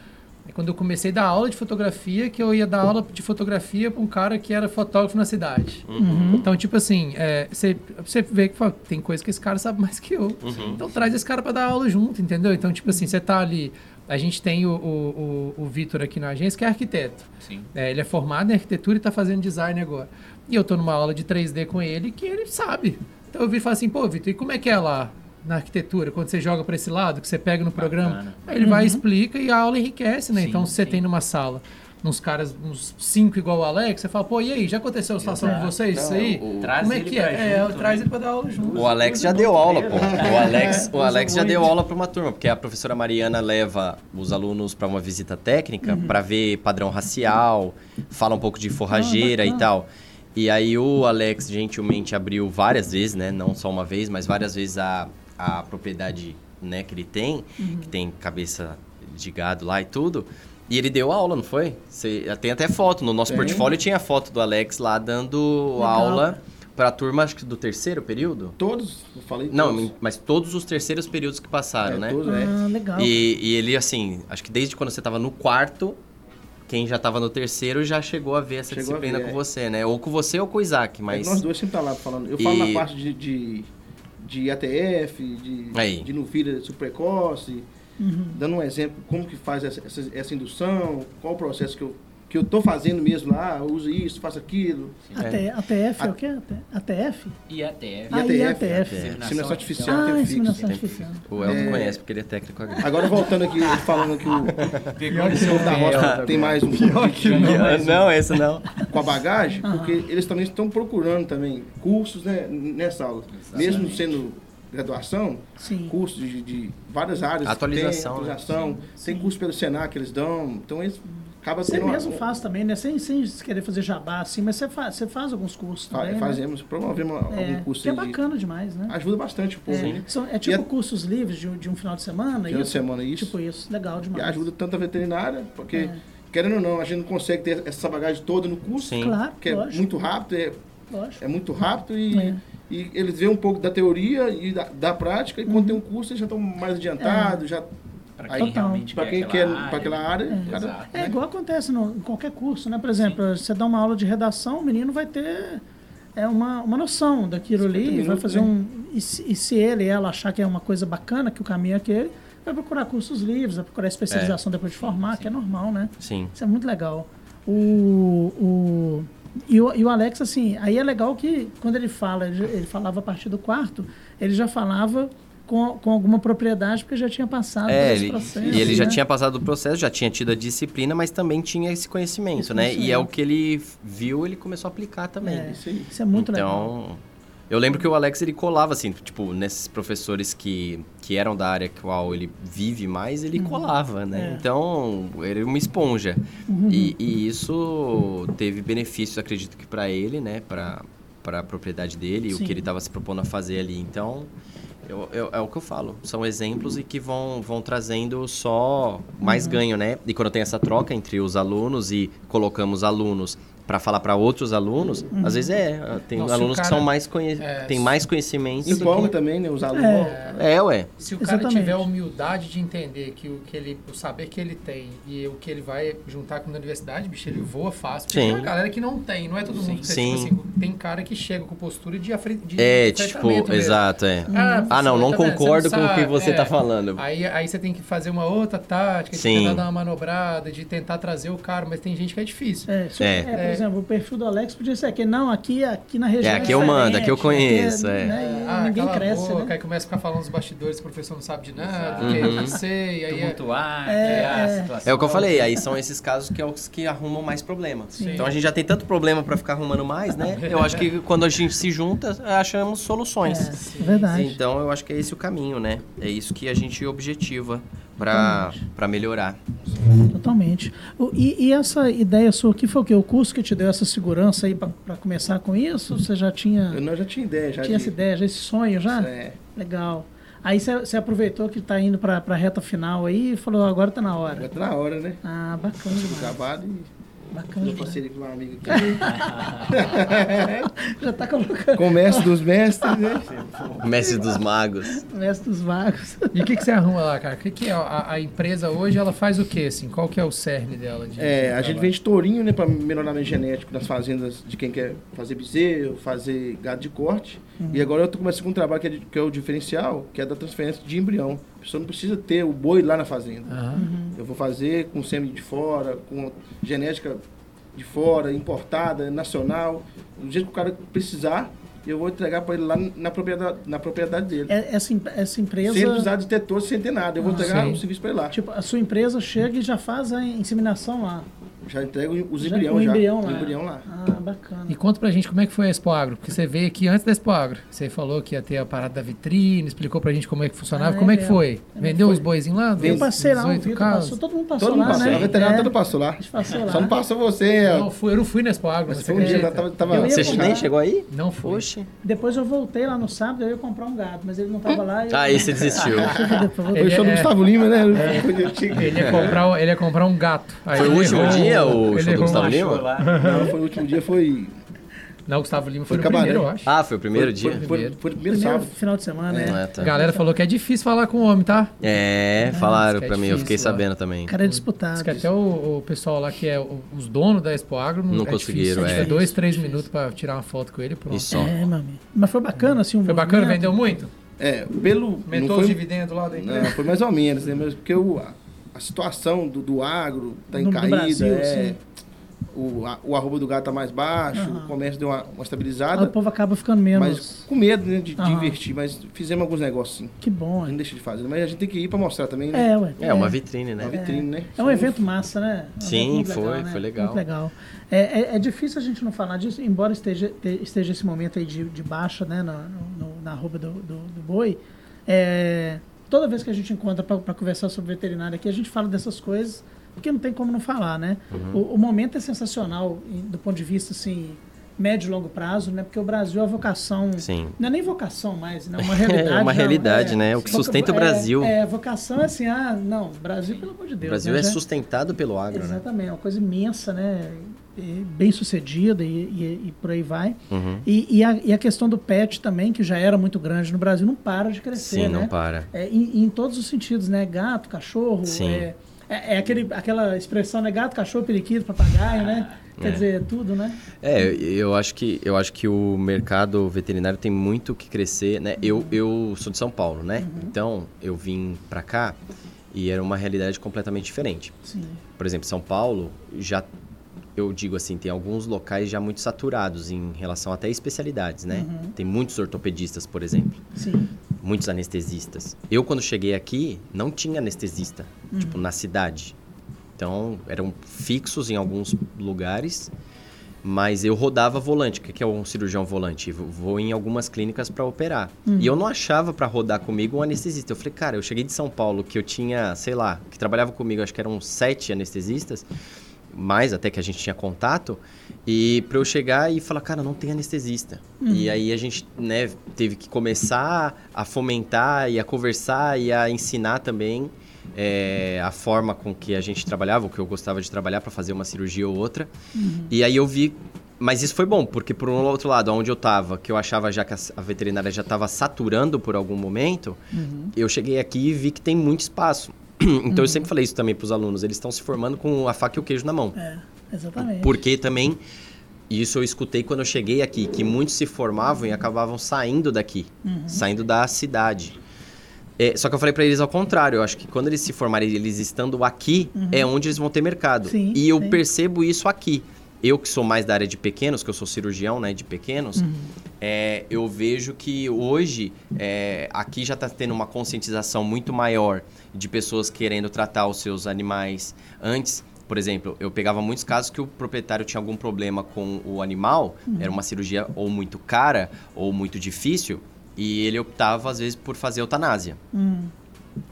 é Quando eu comecei a dar aula de fotografia, que eu ia dar aula de fotografia pra um cara que era fotógrafo na cidade. Uhum. Então, tipo assim, é, você você vê que fala, tem coisa que esse cara sabe mais que eu. Então traz esse cara pra dar aula junto, entendeu? Então, tipo assim, você tá ali. A gente tem o, o, o, o Vitor aqui na agência, que é arquiteto. Sim. É, ele é formado em arquitetura e tá fazendo design agora. E eu tô numa aula de 3D com ele que ele sabe. Então eu vi e falo assim, pô, Vitor, e como é que é lá na arquitetura? Quando você joga pra esse lado, que você pega no programa? Bacana. Aí ele vai e explica e a aula enriquece, né? Sim, então, se você sim. tem numa sala uns caras, uns cinco igual o Alex, você fala, pô, e aí, já aconteceu a situação com vocês? Isso aí? o- Traz Como é ele que é? pra É, junto, traz né? ele pra dar aula junto. O Alex já deu aula, pô. O Alex, o usa Alex já muito. deu aula para uma turma, porque a professora Mariana leva os alunos para uma visita técnica Uhum. para ver padrão racial, fala um pouco de forrageira Ah, e tal. E aí o Alex gentilmente abriu várias vezes, né? Não só uma vez, mas várias vezes a, a propriedade né, que ele tem, Uhum. que tem cabeça de gado lá e tudo. E ele deu aula, não foi? Você, tem até foto. No nosso Tem. portfólio tinha foto do Alex lá dando Legal. aula para a turma, acho que do terceiro período. Todos, eu falei Não, todos. mas todos os terceiros períodos que passaram, É, né? todos, é. Ah, legal. E, e ele, assim, acho que desde quando você tava no quarto, quem já tava no terceiro já chegou a ver essa Chegou disciplina ver, com é. você, né? Ou com você ou com o Isaac, mas... Nós dois sempre tá lá falando. Eu falo E- na parte de, de, de ATF, de, Aí. de nufilha subprecoce, Uhum. dando um exemplo como que faz essa, essa, essa indução, qual o processo que eu, que eu tô fazendo mesmo lá, eu uso isso, faço aquilo. AT, ATF é o quê? AT- ATF? E ATF. Ah, IATF, IATF. Inseminação artificial, Ah, inseminação Tempo artificial. O Elton É. conhece, porque ele é técnico agrícola. Agora voltando aqui, falando que o, Pegou o senhor da roça tem mais um pouco de, não, esse não. com a bagagem, porque eles também estão procurando também cursos né, nessa aula. Mesmo sendo graduação, Sim. cursos de, de várias áreas. que Atualização, Tem, né? atualização. Tem curso pelo Senac que eles dão. Então eles acabam Você tendo uma- mesmo faz também, né? Sem, sem querer fazer jabá assim, mas você faz, você faz alguns cursos fa- também, né? Fazemos, promovemos É, algum curso que é aí de- bacana demais, né? Ajuda bastante o povo. É, né? são- é tipo E a- cursos livres de, um- de um final de semana? Final de semana, isso. Tipo isso, legal E demais. ajuda tanto a veterinária, porque, É. querendo ou não, a gente não consegue ter essa bagagem toda no curso, Sim. Claro, porque é lógico, muito rápido, é, lógico. é muito rápido e, É. e eles veem um pouco da teoria e da, da prática, e quando tem um curso eles já estão mais adiantados, já Aí, quem realmente para quem aquela quer área. para aquela área, cara, Exato. É igual acontece no, em qualquer curso, né? Por exemplo, você dá uma aula de redação, o menino vai ter é, uma, uma noção daquilo 50 ali, vai minutos, fazer né? um. E se, e se ele ela achar que é uma coisa bacana, que o caminho é aquele, vai procurar cursos livres, vai procurar especialização depois de formar, que é normal, né? Sim. Isso é muito legal. O, o, e, o, e o Alex, assim, aí é legal que quando ele fala, ele, ele falava a partir do quarto, ele já falava com, com alguma propriedade, porque já tinha passado É, ele, processo. e ele já né? tinha passado do processo, já tinha tido a disciplina, mas também tinha esse conhecimento, Esse né? E é o que ele viu, ele começou a aplicar também. É, isso aí. Isso é muito então, legal. eu lembro que o Alex ele colava assim, tipo, nesses professores que, que eram da área qual ele vive mais, ele colava, né? É. Uhum. Então, ele era uma esponja. E, e isso teve benefícios, acredito que para ele, né, para para a propriedade dele, e o Sim. que ele estava se propondo a fazer ali. Então, eu, eu- é o que eu falo, são exemplos e que vão, vão trazendo só mais Uhum. ganho, né? E quando tem essa troca entre os alunos e colocamos alunos para falar para outros alunos, Uhum. às vezes é, tem Não, se o alunos que são mais conhe... é, tem mais conhecimento. Empolga que- também, né? Os alunos. É. É, ué. Se o cara Exatamente. tiver a humildade de entender que o, que ele, o saber que ele tem e o que ele vai juntar com a universidade, bicho, ele voa fácil. Porque Sim. tem uma galera que não tem, não é todo mundo. que tem, Sim. Tipo assim, tem cara que chega com postura de, afre- de É, tipo, mesmo. exato, é. Ah, Ah, não, não tá concordo com o que você É. tá falando. Aí, aí você tem que fazer uma outra tática, de Sim. tentar dar uma manobrada, de tentar trazer o cara, mas tem gente que é difícil. É, se- É. é, por exemplo, o perfil do Alex podia ser aqui, não, aqui, aqui na região. É, aqui eu mando, aqui eu conheço, é. né, e Ah, ninguém cresce, boca, né? Aí começa a ficar falando dos bastidores, o professor não sabe de nada, Exato. que eu Uhum. não sei, aí é, Tumultuar, É, é. a situação. É o que eu falei, aí são esses casos que é os que arrumam mais problema. Sim. Então a gente já tem tanto problema pra ficar arrumando mais, né? Eu acho que quando a gente se junta, achamos soluções. É, verdade. Então eu acho que é esse o caminho, né? É isso que a gente objetiva pra pra melhorar. Totalmente. E, e essa ideia sua aqui foi o quê? O curso que te deu essa segurança aí para começar com isso? Você já tinha, Eu não já tinha ideia, já tinha de- essa ideia, já esse sonho já? É, Legal. Aí você aproveitou que tá indo pra, pra reta final aí e falou, agora tá na Agora hora. tá na hora, né? Ah, bacana demais. Trabalho e Bacana eu parceria com uma amiga aqui. Já tá colocando Com o mestre dos mestres, né? Mestre dos magos. o mestre dos vagos. E o que, que você arruma lá, cara? O que, que é? A, a empresa hoje, ela faz o quê, assim? Qual que é o cerne dela? De, É, de a gente vende tourinho, né, para melhoramento genético nas fazendas de quem quer fazer bezerro, fazer gado de corte. E agora eu tô começando com um trabalho que é, de- que é o diferencial, que é da transferência de embrião. A pessoa não precisa ter o boi lá na fazenda. Aham. Eu vou fazer com sêmen de fora, com genética de fora, importada, nacional. Do jeito que o cara precisar, eu vou entregar para ele lá na propriedade, na propriedade dele. É, Essa, essa empresa. Sem precisar de detetor, sem ter nada. Eu vou Ah, entregar o serviço para ele lá. Tipo, a sua empresa chega e já faz a inseminação lá. Já entrego os Já- embrião o já. embrião o lá. embrião lá. Ah, bacana. E conta pra gente como é que foi a Expo Agro, porque você veio aqui antes da Expo Agro. Você falou que ia ter a parada da vitrine, explicou pra gente como é que funcionava. Ah, como é é que foi? Vendeu os boizinhos lá? Eu passei lá, o 18 Vitor passou, todo mundo passou Todo mundo lá, passou. né? A veterinária É, toda passou lá. a gente passou lá. Só não passou você. Não, fui, eu não fui na Expo Agro, Mas você foi um dia, tava, tava Eu Você comprar. nem chegou aí? Não fui. Oxe. Depois eu voltei lá no sábado, eu ia comprar um gato, mas ele não tava lá. eu- Ah, aí você desistiu. Eu Foi o show do é- Gustavo Lima, né? Eu que- Ele ia comprar, ele ia comprar um gato. Foi o último errou- dia, o ele show do Gustavo Lima? Lá. Não, foi o último dia, foi. Não, o Gustavo Lima foi, Foi no cabaré. primeiro, eu acho. Ah, foi o primeiro foi, dia? Foi, foi, foi o primeiro Primeiro final de semana, Não né? é, tá. A galera falou que é difícil falar com o homem, tá? É, falaram isso que é pra mim, eu fiquei lá. sabendo também. O cara é disputado. Diz que até o, o pessoal lá que é o- os donos da Expo Agro Não é conseguiram, difícil. É. é dois, três minutos pra tirar uma foto com ele pronto. E só. É, meu amigo. Mas foi bacana, assim, um Foi bacana? Vendeu muito? É, pelo. Aumentou não os foi, dividendos lá da empresa? não, foi mais ou menos, né? Porque o, situação do, do agro tá em No- do caída. Brasil, é, o, a- o arroba do gato tá mais baixo, Aham. o comércio deu uma, uma Aí o estabilizada. povo acaba ficando menos. Mas com medo né, de, de Aham. investir. Mas fizemos alguns negócios sim. Que bom, hein? deixa de fazer. Mas a gente tem que ir pra mostrar também, né? É, ué. É, uma vitrine, Uma né? vitrine, né? É um evento massa, né? É um Sim, foi, né? foi legal. Muito legal. É, é, é difícil a gente não falar disso, embora esteja, te- esteja esse momento aí de, de baixa, né, na, no- na arroba do, do, do boi. É, toda vez que a gente encontra para conversar sobre veterinário aqui, a gente fala dessas coisas, porque não tem como não falar, né? Uhum. O, o momento é sensacional do ponto de vista, assim, médio e longo prazo, né? Porque o Brasil, a vocação... Sim. Não é nem vocação mais, né? Uma realidade. É uma não, realidade, é- né? O que sustenta o é- Brasil. É, vocação é assim, ah, não, Brasil, pelo amor de O Deus. Brasil né? é sustentado pelo agro, né? Exatamente, é uma coisa imensa, né? Bem sucedida e, e- e por aí vai. Uhum. E, a, e a questão do pet também, que já era muito grande no Brasil, não para de crescer, Sim, né? não para. É, em, em todos os sentidos, né? Gato, cachorro, Sim. é, é, é aquele, aquela expressão, né? Gato, cachorro, periquito, papagaio, né? Quer É. dizer, tudo, né? É, eu acho que eu acho que o mercado veterinário tem muito que crescer, né? Eu, eu sou de São Paulo, né? Então, eu vim pra cá e era uma realidade completamente diferente. Sim. Por exemplo, São Paulo já eu digo assim, tem alguns locais já muito saturados em relação até especialidades, né? Tem muitos ortopedistas, por exemplo, Sim. muitos anestesistas. Eu quando cheguei aqui não tinha anestesista, tipo na cidade. Então, eram fixos em alguns lugares, mas eu rodava volante. O que que é um cirurgião volante? Vou- Vou em algumas clínicas para operar. E eu não achava para rodar comigo um anestesista. Eu falei, cara, eu cheguei de São Paulo, que eu tinha, sei lá, que trabalhava comigo, acho que eram sete anestesistas, mais até que a gente tinha contato, e para eu chegar e falar, cara, não tem anestesista. E aí a gente, né, teve que começar a fomentar e a conversar e a ensinar também é, a forma com que a gente trabalhava, o que eu gostava de trabalhar para fazer uma cirurgia ou outra. E aí eu vi. Mas isso foi bom, porque por um outro lado, onde eu estava, que eu achava já que a, a veterinária já estava saturando por algum momento, eu cheguei aqui e vi que tem muito espaço. Então eu sempre falei isso também para os alunos, eles estão se formando com a faca e o queijo na mão. É, exatamente. Porque também, isso eu escutei quando eu cheguei aqui, que muitos se formavam e acabavam saindo daqui, Uhum. saindo da cidade. É, só que eu falei pra eles ao contrário, eu acho que quando eles se formarem, eles estando aqui, é onde eles vão ter mercado. Uhum. Sim, e eu sim. percebo isso aqui. Eu que sou mais da área de pequenos, que eu sou cirurgião, né, de pequenos, Uhum. é, eu vejo que hoje é, aqui já está tendo uma conscientização muito maior de pessoas querendo tratar os seus animais antes. Por exemplo, eu pegava muitos casos que o proprietário tinha algum problema com o animal, era uma cirurgia ou muito cara ou muito difícil, e ele optava às vezes por fazer eutanásia. Hum,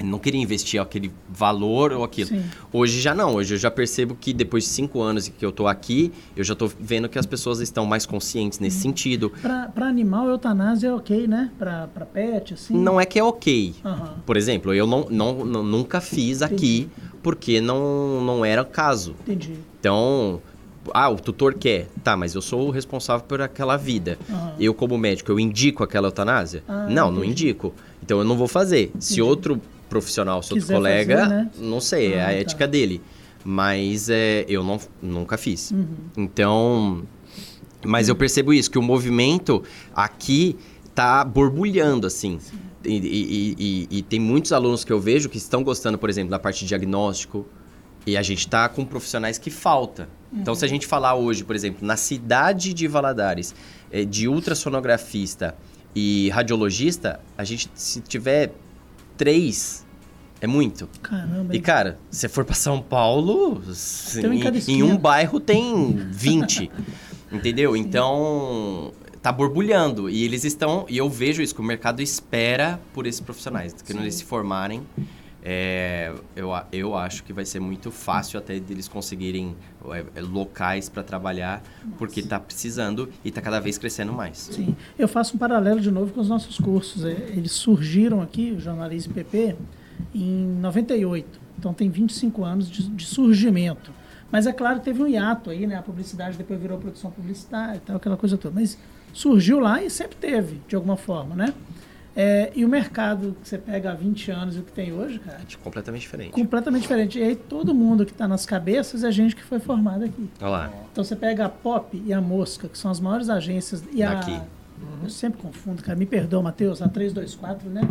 não queria investir aquele valor ou aquilo. Sim. Hoje já não, hoje eu já percebo que depois de cinco anos que eu tô aqui, eu já tô vendo que as pessoas estão mais conscientes nesse sentido. Pra, pra animal, eutanásia é ok, né? Pra pet, assim. Não é que é ok. Aham. Por exemplo, eu não, não, não- nunca fiz aqui porque não, não era o caso. Entendi. Então, ah, o tutor quer. Tá, mas eu sou o responsável por aquela vida. Aham. Eu, como médico, eu indico aquela eutanásia? Ah, não, não entendi. indico. Então eu não vou fazer. Se outro profissional, se outro Quiser colega, fazer, né? não sei, é Ah, a tá. ética dele. Mas é, eu não, nunca fiz. Uhum. Então, mas eu percebo isso, que o movimento aqui tá borbulhando, assim. E, e- e- e- tem muitos alunos que eu vejo que estão gostando, por exemplo, da parte de diagnóstico. E a gente tá com profissionais que falta. Então, se a gente falar hoje, por exemplo, na cidade de Valadares, eh, de ultrassonografista e radiologista, a gente, se tiver três, é muito. Caramba. E, cara, se for pra São Paulo, um em em, em um bairro tem 20. entendeu? Então, tá borbulhando. E eles estão. E eu vejo isso, que o mercado espera por esses profissionais. Quando eles se formarem, é, eu, eu acho que vai ser muito fácil até deles conseguirem é, é, locais para trabalhar, porque tá precisando e tá cada vez crescendo mais. Sim. Eu faço um paralelo de novo com os nossos cursos. É, Eles surgiram aqui, o jornalismo PP, em 98. Então tem 25 anos de, de surgimento. Mas é claro que teve um hiato aí, né? A publicidade depois virou produção publicitária e tal, aquela coisa toda. Mas surgiu lá e sempre teve, de alguma forma, né? É, e o mercado que você pega há 20 anos e o que tem hoje, cara, Completamente diferente. completamente diferente. E aí todo mundo que está nas cabeças é gente que foi formada aqui. Olha lá. Então você pega a Pop e a Mosca, que são as maiores agências. E Daqui. a. Eu sempre confundo, cara. Me perdoa, Matheus. A 324, né?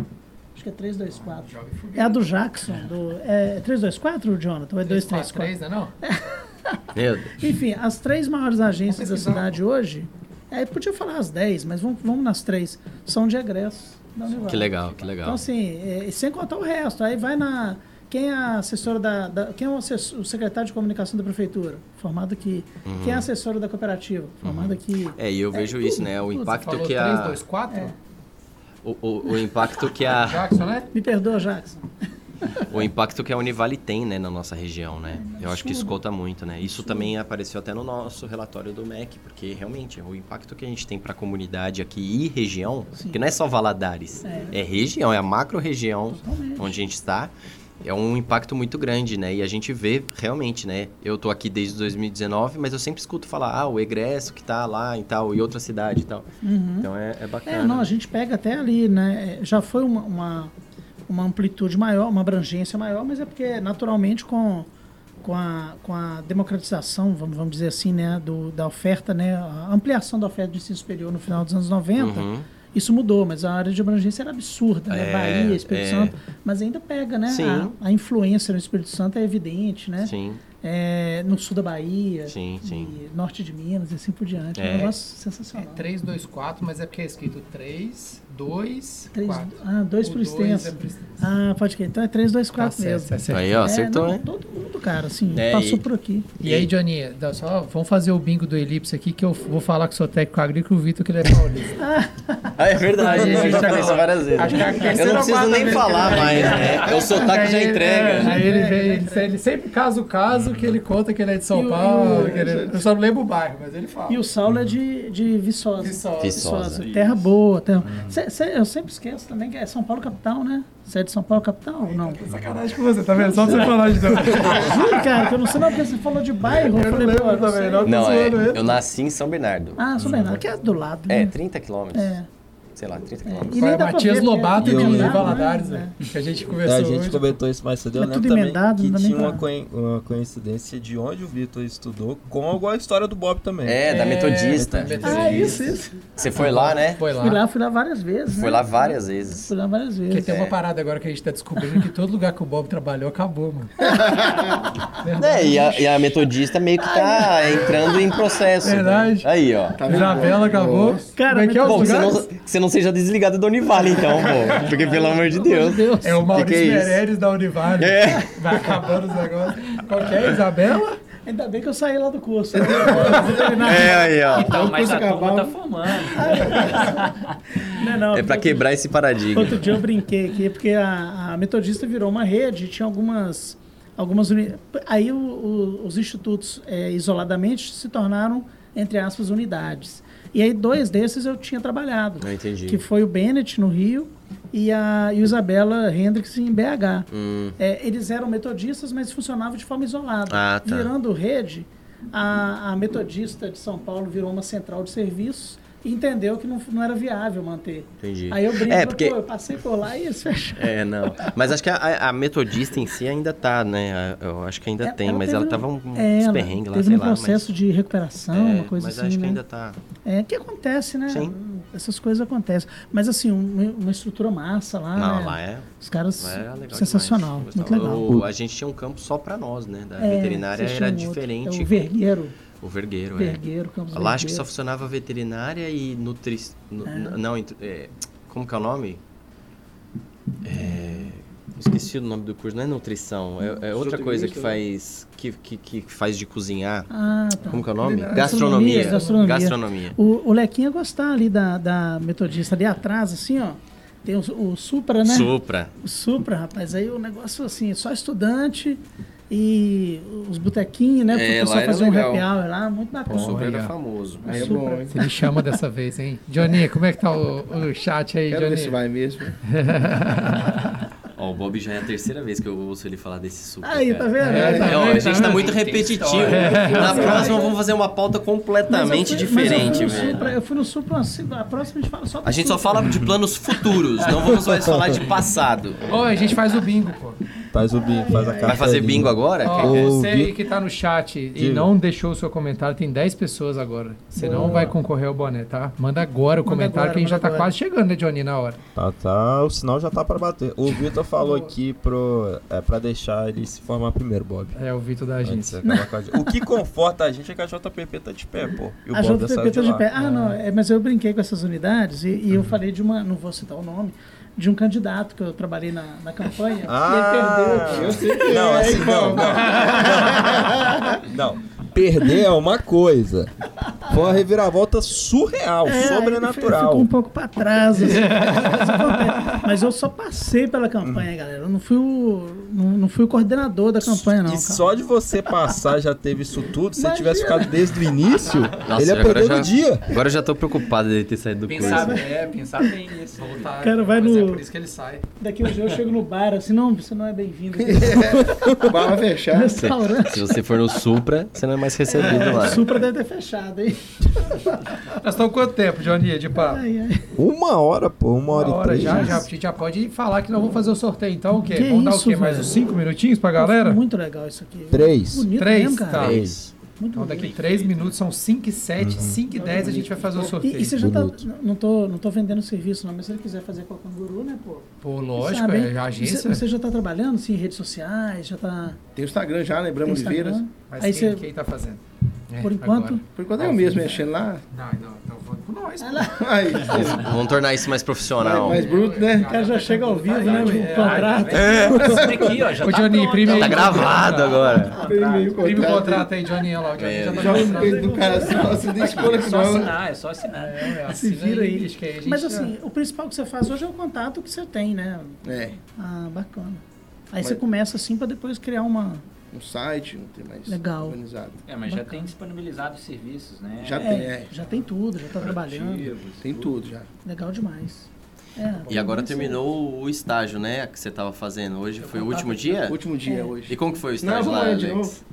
Acho que é 324. É a do Jackson. Do, é 324, Jonathan? Ou é 234? 3, né, não? Meu Deus. Enfim, as três maiores agências da cidade hoje. É, podia falar as 10, mas vamos, vamos nas três. São de egresso. Da. Que legal, que legal. Então, assim, é, sem contar o resto. Aí vai na. Quem é a assessora da. da- quem é o, assessor- o secretário de comunicação da prefeitura? Formado aqui. Quem é a assessora da cooperativa? Formado aqui. É, e eu vejo tudo, isso, né? O tudo. impacto Falou que 3, a. 2, 4? O, o, o impacto que a. Jackson, né? Me perdoa, Jackson. O impacto que a Univale tem, né, na nossa região, né? Eu acho que isso conta muito, né? Isso também apareceu até no nosso relatório do MEC, porque realmente o impacto que a gente tem para a comunidade aqui e região, que não é só Valadares, é, região, é a macro região Totalmente. onde a gente está, é um impacto muito grande, né? E a gente vê realmente, né? Eu tô aqui desde 2019, mas eu sempre escuto falar, ah, o egresso que tá lá e tal, e outra cidade e tal. Então é, é bacana. É, não, a gente pega até ali, né? é, Já foi uma, uma, uma amplitude maior, uma abrangência maior, mas é porque naturalmente com, com, a, com a democratização, vamos, vamos dizer assim, né, do, da oferta, né, a ampliação da oferta de ensino superior no final dos anos 90, Uhum. isso mudou, mas a área de abrangência era absurda, né? É, Bahia, Espírito é. Santo, mas ainda pega, né? A, a influência no Espírito Santo é evidente, né? Sim, É, no sul da Bahia, sim, sim. e norte de Minas e assim por diante. É, um É. negócio É sensacional. 3, 2, 4, mas é porque é escrito 3, 2, Três- 4. ah, dois O por dois extenso. é. Ah, pode crer. Então é 3, 2, Tá 4 certo, mesmo. tá certo. Aí, ó, acertou, é, não? Todo mundo, cara, assim, É, passou e- por aqui. E aí, Johnny, dá só, vamos fazer o bingo do Elipse aqui, que eu vou falar que sou técnico agrícola e o Vitor que ele é paulista. Ah, é verdade, a eu gente já falei acabou. isso várias vezes. Acho que é Eu não preciso nem falar mais, né? O sotaque já entrega. é, aí ele, vem, ele, ele sempre casa o caso que ele conta que ele é de São E Paulo. o- que ele- eu só não lembro o bairro, mas ele fala. E o Saulo é de, de Viçosa. Viçosa. Viçosa. Terra boa. Terra... Cê- cê- eu sempre esqueço também que é São Paulo capital, né? Você é de São Paulo capital ou não? Sacanagem com você, tá vendo? Só pra você falar de novo. Juro, cara, que eu não sei não, porque você falou de bairro. Eu, Eu não falei, lembro pô, também, não. Não, é, eu nasci em São Bernardo. Ah, São Bernardo, que é do lado, É, né? 30 quilômetros. É. Sei lá, 30 E quilômetros. nem Foi dá a pra Matias porque Lobato é de emendado, Valadares, né? né? Que a gente É, conversou a gente hoje. comentou isso mais cedo. Eu É lembro tudo também emendado, que tinha uma, uma coincidência de onde o Vitor estudou com alguma história do Bob também. É, da É, Metodista. Metodista. Ah, isso, isso. Você foi lá, né? Foi lá. Fui lá, fui lá várias vezes. Foi né? lá várias vezes. Fui lá várias vezes. Porque tem uma É. parada agora que a gente tá descobrindo que todo lugar que o Bob trabalhou acabou, mano. É, e a, e a Metodista meio que tá entrando em processo. né? Verdade. Aí, ó. Tá? Isabela acabou. Cara, Como é que é Bom, que você não, seja desligado da Univale, então, pô. Porque, pelo amor de Deus. É o Maurício Que que é? Meirelles da Univale. É. Vai acabando os negócios. Qual que é? Isabela? Ainda bem que eu saí lá do curso. É, aí, ó. Então, Aí mas a turma tá formando. Não, não, É pra porque- quebrar esse paradigma. Outro dia eu brinquei aqui, porque a, a Metodista virou uma rede, tinha algumas. algumas uni... Aí o- o- os institutos, é, isoladamente, se tornaram, entre aspas, unidades. E aí dois desses eu tinha trabalhado, Eu entendi. que foi o Bennett, no Rio, e a Isabela Hendricks, em BH. Hum, É, eles eram metodistas, mas funcionavam de forma isolada. Ah, tá. Virando rede, a, a metodista de São Paulo virou uma central de serviços entendeu que não, não era viável manter. entendi. Aí eu brinco, É, porque- pô, eu passei por lá e eles fecharam. É, não. Mas acho que a, a metodista em si ainda tá, né? Eu acho que ainda É, tem, mas teve ela um- tava um, uns é, ela lá, teve sei um lá. processo de recuperação, mas, uma coisa mas assim, acho que né? ainda tá. É, que acontece, né? Sim. Essas coisas acontecem. Mas assim, uma, uma estrutura massa lá, Não, né? lá é, Os caras, lá é legal sensacional, demais. muito legal. O- a gente tinha um campo só pra nós, né? Da É, veterinária era outro. diferente. É o Vergueiro, O vergueiro, é. Vergueiro, Campos Lá acho que só Vergueiro. funcionava veterinária e nutri... nu- É. Não, é, como que é o nome? É, esqueci o nome do curso, não é nutrição, é, é outra coisa que faz que, que, que faz de cozinhar. Ah, tá. Como que é o nome? Gastronomia, Gastronomia. gastronomia. O, o Lequinha ia gostar ali da, da metodista, ali atrás, assim, ó. Tem o, o Supra, né? Supra. O Supra, rapaz, aí o negócio assim, só estudante e os botequinhos, né? É, o pessoal fazer um happy hour lá, muito bacana. O Supra era famoso. Aí é bom, hein? Você me chama dessa vez, hein? Johnny, como é que tá o, o chat aí, Quero ver se Johnny? vai mesmo. Ó, o Bob já é a terceira vez que eu ouço ele falar desse Supra. Aí, cara. tá vendo? É, tá É, ó, a gente Tá tá muito repetitivo. história. Na próxima vamos fazer uma pauta Mas eu completamente fui- mas eu diferente, fui no velho. Supra, eu fui no Supra, a próxima a gente fala só do A gente só fala de planos futuros, não vamos mais falar de passado. Ô, a gente faz o bingo, pô. Faz o bingo, faz a carta. Vai fazer bingo agora? Você aí que tá no chat e Diga. não deixou o seu comentário, tem 10 pessoas agora. Você não vai concorrer ao boné, tá? Manda agora o Manda comentário agora, que a gente já tá agora. quase chegando, né, Johnny, na hora. Tá, tá, o sinal já tá pra bater. O Vitor falou aqui pro, é, pra deixar ele se formar primeiro, Bob. É o Vitor da agência. de. O que conforta a gente é que a JPP tá de pé, pô. E o A Bob saiu JPP de tá de lá. pé. Ah, não, é, mas eu brinquei com essas unidades e, Uhum. e eu falei de uma, não vou citar o nome, de um candidato que eu trabalhei na, na campanha Ah, e ele perdeu. eu sei que não, assim, não, não, não, não. Perder é uma coisa. Foi uma reviravolta surreal, É, sobrenatural. Ficou um pouco pra trás. assim, mas eu só passei pela campanha, galera. Eu não fui o, não, não fui o coordenador da campanha, não. e cara. só de você passar já teve isso tudo. Se você Imagina. tivesse ficado desde o início, Nossa, ele ia perder já- no dia. Agora eu já tô preocupado dele ter saído do Pensar, curso. é, pensar bem nisso. Voltar, Cara, vai no- É por isso que ele sai. Daqui um dia eu chego no bar assim, não, você não é bem-vindo. Barra fechar. Restaurante. Se você for no Supra, você não é mais recebido O lá. Supra deve ter fechado, hein? Nós estamos quanto tempo, Johnny, de papo? Ai, ai. Uma hora, pô, uma hora, Uma hora e três. já, já, a gente já pode falar que nós vamos fazer o sorteio então, o quê? Que vamos dar o isso, quê? Mais? 5 minutinhos pra galera? Muito legal isso aqui. Três. Bonito Três, mesmo, cara. tá. Três. Muito Então daqui bonito. 3 minutos, são 5 e 7, 5 e 10 a gente vai fazer o sorteio. E, e você já tá. Não tô, não tô vendendo serviço, não, mas se ele quiser fazer com a Canguru, né, pô? Pô, lógico, Sabe, é a agência. Você, você já tá trabalhando, assim, em redes sociais, já tá. Tem o Instagram já, né? Bramo? Oliveiras. Mas Aí quem, você. quem tá fazendo? É, Por enquanto. agora. Por enquanto é eu mesmo mexendo lá. Não, não, então vamos com nós. Ah, Aí, Vamos tornar isso mais profissional. mais bruto, né? o cara já chega ao vivo, né? O É, contrato. aqui, ó, já Ô, tá Johnny, imprime aí. Tá gravado agora. Imprime o contrato aí, Johnny, olha lá. O Johnny É, já tá peito do cara assim, fala assim, deixa eu pôr É só não. assinar, é só assinar. É, Se assina vira aí. bicho, que aí a gente Mas já- assim, o principal que você faz hoje é o contato que você tem, né? É, Ah, bacana. Aí Mas- você começa assim pra depois criar uma. Um site, um tem mais Legal. organizado. É, mas já Bacana. tem disponibilizado os serviços, né? Já É, tem, é. já tem tudo, já tá trabalhando. Tem tudo já. Legal demais. É, E agora terminou o estágio, né? Que você tava fazendo. Hoje foi o último dia? Último dia É. hoje. E como que foi o Não, estágio vamos lá, Alex?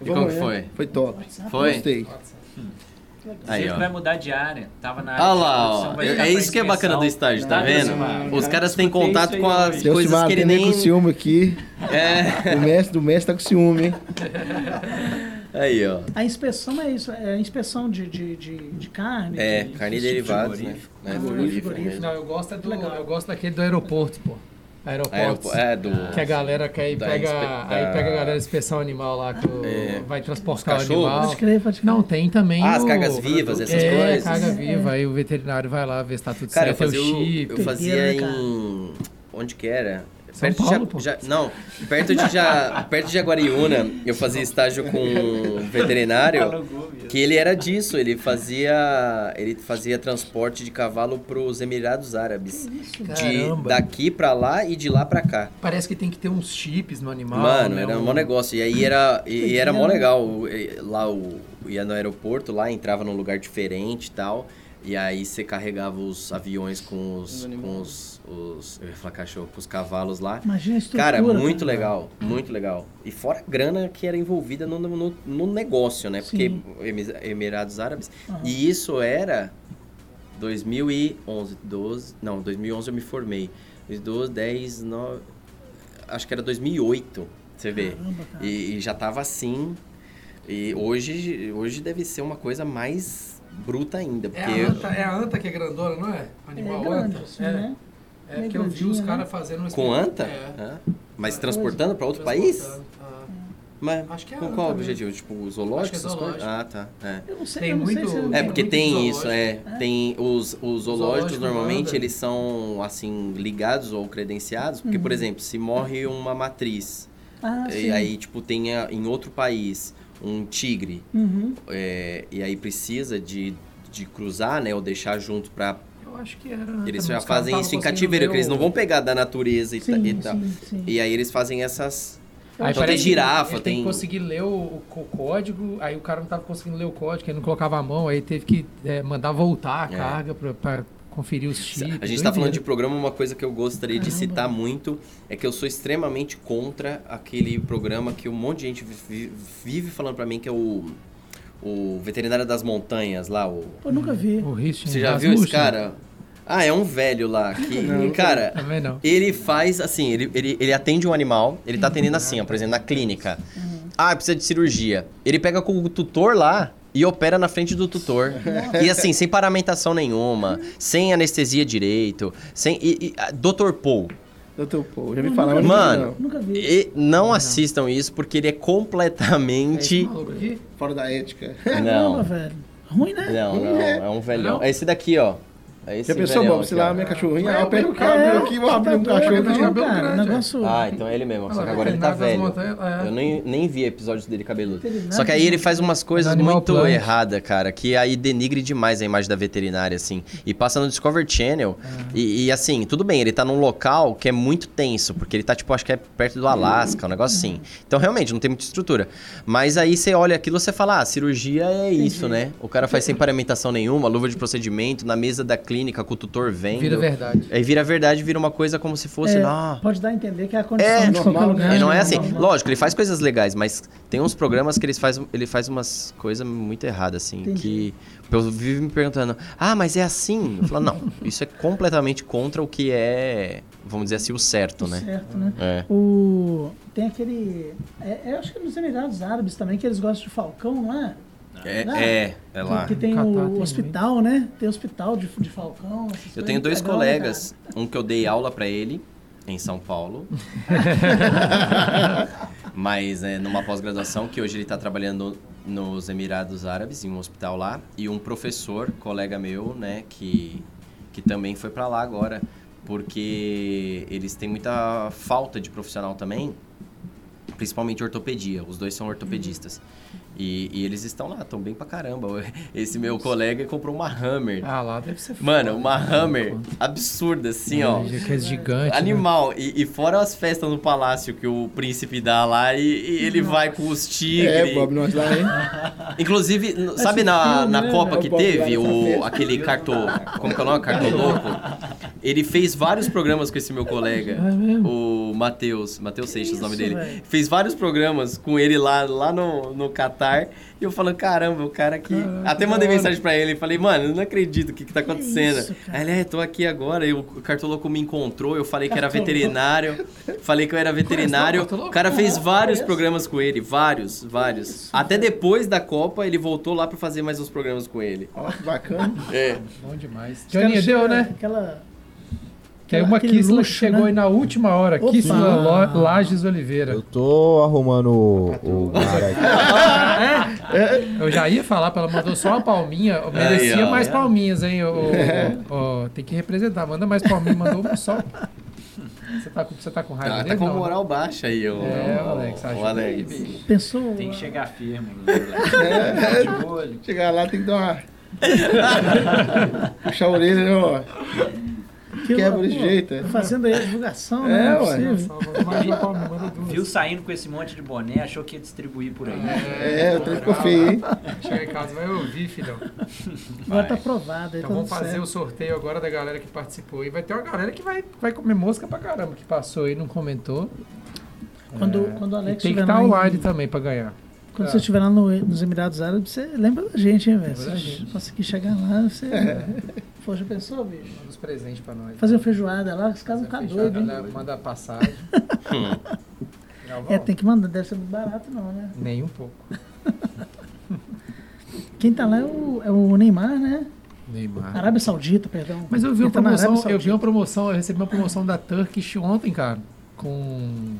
E como que foi? Foi top. Foi? Gostei. Aí, Sempre ó. vai mudar de área. Tava na área Olha de lá, ó. É, é isso que é bacana do estágio, tá vendo? Os caras têm contato aí com as. Seu coisas que ele nem com ciúme aqui. É, O mestre do mestre tá com ciúme, hein? aí, ó. A inspeção é isso, é a inspeção de, de, de, de carne. É, de- carne e tipo de derivados, né? Né, Ah, frigorífico frigorífico. mesmo. Não, eu gosto, é do, Legal. eu gosto daquele do aeroporto, pô. Aeroportos. Aeropo- É, do... Que a galera quer ir Da pega, inspe- aí da- pega a galera de inspeção animal lá que É. vai transportar o animal. Pode crer, pode crer. Não, tem também Ah, as o- cargas vivas, essas é, coisas. carga viva, aí o veterinário vai lá ver se tá tudo Cara, eu certo, fazia, o o- chip. eu fazia Doideira, né, em... Onde que era? São perto Paulo, de. Ja- Ja- não, perto de Ja- perto de Jaguariúna, eu fazia estágio com um veterinário que ele era disso, ele fazia ele fazia transporte de cavalo para os Emirados Árabes, de Caramba. daqui para lá e de lá para cá. Parece que tem que ter uns chips no animal. Mano, né? era um Um- mó negócio. E aí era, e era mó legal. E Lá o ia no aeroporto, lá entrava num lugar diferente e tal. E aí você carregava os aviões com os. com os, os- eu ia falar cachorro, com os cavalos lá. Imagina a estrutura. Cara, muito cara. legal, muito legal. E fora a grana que era envolvida no, no, no negócio, né? Porque Sim. Emi- Emirados Árabes. Aham. E isso era 2011, 12. Não, 2011 eu me formei. 2012, 10, 9. Acho que era 2008, você vê. Caramba, cara. E, e já tava assim. E hoje, hoje deve ser uma coisa mais bruta ainda. É Porque a, anta, é a anta que é grandona, não é? Animal É grande, anta. assim, é. né? É Meio que eu vi os né? caras fazendo um com anta? É. Hã? Mas transportando para outro país? Transportando, ah. Mas Acho que é com anta qual mesmo. objetivo? Tipo, zoológico? Acho que é essas coisas? zoológico. Ah, tá. É. Eu não sei, Tem eu não sei muito- se É, porque muito tem isso, zoológico. é. Tem os, os zoológicos Zoológico normalmente eles são assim ligados ou credenciados, porque Uhum. por exemplo, se morre uma matriz Ah, e sim. aí tipo tem a- em outro país um tigre Uhum. é, e aí precisa de, de cruzar, né, ou deixar junto pra Eu acho que era. eles já fazem isso em cativeiro, que eles não vão pegar da natureza e, Sim, e tal. sim, sim. E aí eles fazem essas Aí Então tem girafa, ele tem tem- que conseguir ler o, o código, aí o cara não tava conseguindo ler o código, ele não colocava a mão, aí teve que é, mandar voltar a É. carga pra conferir os chips. A gente tá falando de programa, uma coisa que eu gostaria de Caramba. citar muito é que eu sou extremamente contra aquele programa que um monte de gente vi- vive falando pra mim que é o, o Veterinário das Montanhas lá. O, Eu nunca vi. O Richard você já viu esse cara? Ah, é um velho lá que, cara, Também não. ele faz assim, ele, ele, ele atende um animal, ele tá atendendo assim, ó, por exemplo, na clínica. Ah, precisa de cirurgia. Ele pega com o tutor lá e opera na frente do tutor. E assim, sem paramentação nenhuma, sem anestesia direito, sem. E, e, ah, Dr. Paul. Doutor Paul, já vi falar, mas Mano. Nunca vi. E não assistam isso porque ele é É completamente. maluco aqui? Fora da ética. Caramba, Não, velho. Ruim, né? não, não. É um velhão. Não? É esse daqui, ó. É esse Já pensou, Bob, se lá a minha cachorrinha, É, eu pego o é, cabelo aqui e vou abrir um cachorro. de cabelo grande. Ah, então é ele mesmo. Só que agora ele tá velho. Montanhas, é. Eu nem, nem vi episódios dele cabeludo. Só que aí ele faz umas coisas muito erradas, cara, que aí denigre demais a imagem da veterinária, assim. E passa no Discovery Channel. E, e, assim, tudo bem, ele tá num local que é muito tenso, porque ele tá, tipo, acho que é perto do Alasca, um negócio assim. Então, realmente, não tem muita estrutura. Mas aí você olha aquilo e você fala, ah, cirurgia é isso, né? O cara faz sem paramentação nenhuma, luva de procedimento, na mesa da clínica com o tutor vendo. Vira verdade. Aí vira verdade, vira uma coisa como se fosse, É, ah, Pode dar a entender que é a condição É, de normal, qualquer lugar. né? e não é né? assim. Normal. Lógico, ele faz coisas legais, mas tem uns programas que ele faz, ele faz umas coisas muito erradas, assim. Entendi. Que eu vivo me perguntando, ah, mas é assim? Eu falo, não, isso é completamente contra o que é, vamos dizer assim, o certo, né? Certo, né? É. O... Tem aquele... É, é, acho que nos Emirados Árabes também, que eles gostam de falcão, não é? É, Né? é, é lá. Que, que tem Catar o tem hospital, né? Tem hospital de, de falcão. Eu tenho dois Legal, colegas, um que eu dei aula pra ele em São Paulo, mas é numa pós-graduação que hoje ele tá trabalhando nos Emirados Árabes em um hospital lá e um professor, colega meu, né, que que também foi pra lá agora, porque eles têm muita falta de profissional também, principalmente ortopedia. Os dois são ortopedistas. E, e eles estão lá, estão bem pra caramba. Esse meu colega comprou uma Hammer. Ah, lá deve ser Mano, uma Hammer absurda, assim, ó. Que é gigante. né? Animal. E, e fora as festas no palácio que o príncipe dá lá e, e ele vai com os tigres. É, Bob, nós lá, hein? Inclusive, sabe na, filme, na né? Copa É o que Bob teve, o, aquele cartô. Como que é o nome? Cartoloco? Ele fez vários programas com esse meu colega. É? O Matheus. Matheus Seixas, o nome dele. velho? Fez vários programas com ele lá, lá no, no Catar. E eu falando, caramba, o cara aqui. Caraca, Até que mandei mensagem pra ele. Falei, mano, eu não acredito o que, que tá acontecendo. isso, cara? Aí ele, é, tô aqui agora. E o cartoloco me encontrou. Eu falei que era veterinário. Falei que eu era veterinário. O cara fez vários programas com ele. Vários, vários. Isso, Até depois da Copa, ele voltou lá pra fazer mais uns programas com ele. Ó, que bacana. É. Bom demais. Joninha, deu, né? Aquela... Que aí uma aquele Kissla luxo, chegou né? aí na última hora. Opa! Kissla Lo- Lages Oliveira. Eu tô arrumando o, o cara aqui. Eu já ia falar, ela mandou só uma palminha. Eu merecia Aí, ó. mais palminhas, hein? ô, ô, ô, tem que representar. Manda mais palminha, mandou uma só. Você tá com, você tá com raiva Ah, tá dele? com não, né? moral baixa aí, o, É, o Alex, o aí, Alex. Pensou. Tem que chegar firme. né? De olho. Chegar lá tem que dar uma. Puxar a orelha, né, ó. Que, quebra de jeito, é. Fazendo aí a divulgação, É, né? Não é. Viu saindo com esse monte de boné, achou que ia distribuir por aí. É, o trem ficou feio, hein? Chega em casa, vai ouvir, filhão. Agora tá aprovado. Então tá vamos fazer certo. o sorteio agora da galera que participou. E vai ter uma galera que vai, vai comer mosca pra caramba, que passou aí e não comentou. Quando, quando o E Alex tem que estar lá, online em- também pra ganhar. Quando você estiver lá no- nos Emirados Árabes, você lembra da gente, hein, velho? Se gente. conseguir chegar lá, você. Poxa, pensou, bicho? Manda os presentes pra nós. Fazer uma feijoada lá, os caras vão ficar doidos, Manda a passagem. É, tem que mandar, deve ser muito barato, não, né? Nem um pouco. Quem tá lá é o, é o Neymar, né? Neymar. Arábia Saudita, perdão. Mas eu vi uma Ele tá promoção, Arábia eu vi uma promoção, eu recebi uma promoção da Turkish ontem, cara, com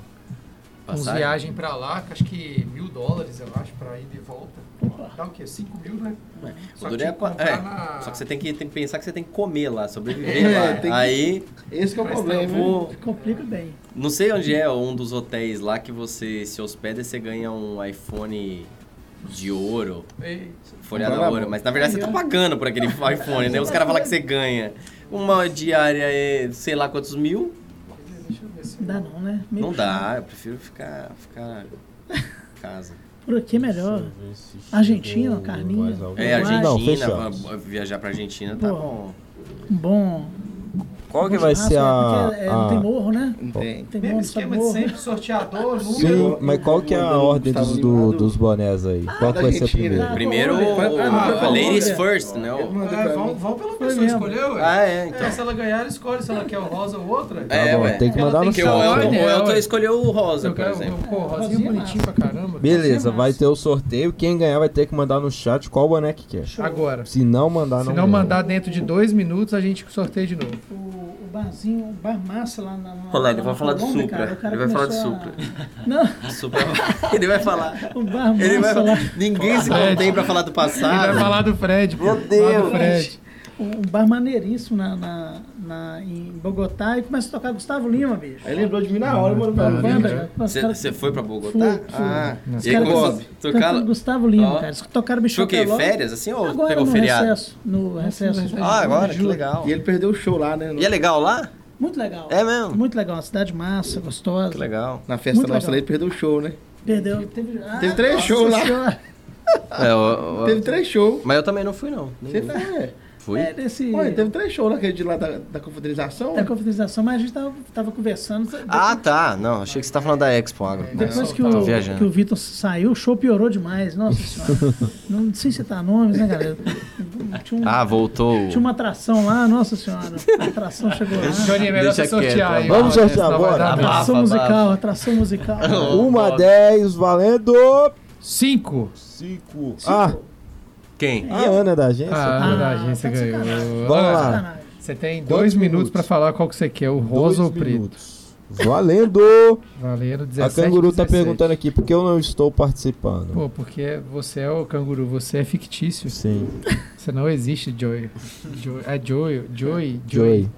com uns Passagem? viagem pra lá, que acho que mil dólares, eu acho, pra ir de volta. Dá o quê? Cinco mil, né? O Só duro que é, é, na- só que você tem que, tem que pensar que você tem que comer lá, sobreviver É, lá. tem que- Aí, Esse que é o problema, hein? vou, Complica bem. não sei onde é um dos hotéis lá que você se hospeda e você ganha um iPhone de ouro, Ei, folhada ouro, mas na verdade você tá pagando por aquele iPhone, né? Os caras falam que você ganha uma diária, é, sei lá quantos mil, dá não, né? Meio não dá, eu prefiro ficar, ficar em casa. Por aqui é melhor. Argentina, carninha. É. Argentina, Não, viajar pra Argentina tá Pô. bom. Bom. Qual que bom vai churrasco, ser é a. porque, é, Não tem a- morro, né? Não tem. Tem Mesmo morro, esquema de morro. sempre, sorteador, número. Sim, mas qual que é a ordem dos, do- dos bonés aí? Qual que vai ser primeiro? Ah, Primeiro. Ah, não, a Colômbia. Ladies First, né? É, vão pela pessoa escolheu, ué. Ah, é, então. É, se ela ganhar, ela escolhe se ela quer o rosa ou outra. Tá É, bom, ué. tem que mandar no chat. O é, Elton escolheu o rosa, Eu por quero, exemplo. pô, rosinha bonitinho pra caramba. Beleza, Vai ter o sorteio. Quem ganhar vai ter que mandar no chat qual boné que quer. Agora. Se não mandar, Se não não ganha. mandar dentro de dois minutos, a gente sorteia de novo. O, barzinho, o bar massa lá na. na Olha lá, ele vai falar do Supra. cara, Ele vai falar do a- Supra. Não, Super... Ele vai falar. o bar massa Ele vai lá. Ninguém se contém pra falar do Ele vai passado. falar do Fred. Meu Fala do Deus. Fred. Um bar maneiríssimo na, na, na- em Bogotá e começa a tocar Gustavo Lima, bicho. Aí lembrou de mim na hora, mano. Banda, Banda. cara. Os Você foi pra Bogotá? Fui, fui. Ah, Os e aí caras começou a tocando tocar... Gustavo Lima, Ó. cara. Eles tocaram bicho Foi o quê? Férias, assim, ou Agora pegou no feriado? recesso. No recesso. Ah, agora? Que Julho. legal. E ele perdeu o show lá, né? no- E é legal lá? Muito legal. É mesmo? Muito legal. Uma cidade massa, gostosa. Que legal. Na festa Muito nossa legal. ele perdeu o show, né? Perdeu. Teve, ah, Teve três shows lá. É, o- o- Teve três shows. Mas eu também não fui, não. Você foi? É, desse... Ué, teve três shows naquele dia lá da, da confraternização. Da confraternização, mas a gente tava, tava conversando. Ah, tá. Não, achei que você tá falando da Expo Agro. Depois que Tô o, viajando. que o Vitor saiu, o show piorou demais. Nossa senhora. não sei citar nomes, né, galera? Um- Ah, voltou. tinha uma atração lá, nossa senhora. A atração chegou lá. Johnny, é melhor Deixa você sortear quieto, aí. vamos ó, sortear, merda. Atração musical, atração musical. Uma 10, valendo Cinco. 5. Ah, Quem? a Ana da agência. Ah, Ah, a agência tá ganhou. Vamos lá. Você tem Quantos dois minutos minutos? pra falar qual que você quer, o rosa Dois ou o preto. minutos. Valendo! Valendo A 17 Canguru tá 17. perguntando aqui por que eu não estou participando. Pô, porque você é o canguru, você é fictício. Sim, Você não existe, Joey. Joey é Joey, Joey, Joey. Joey.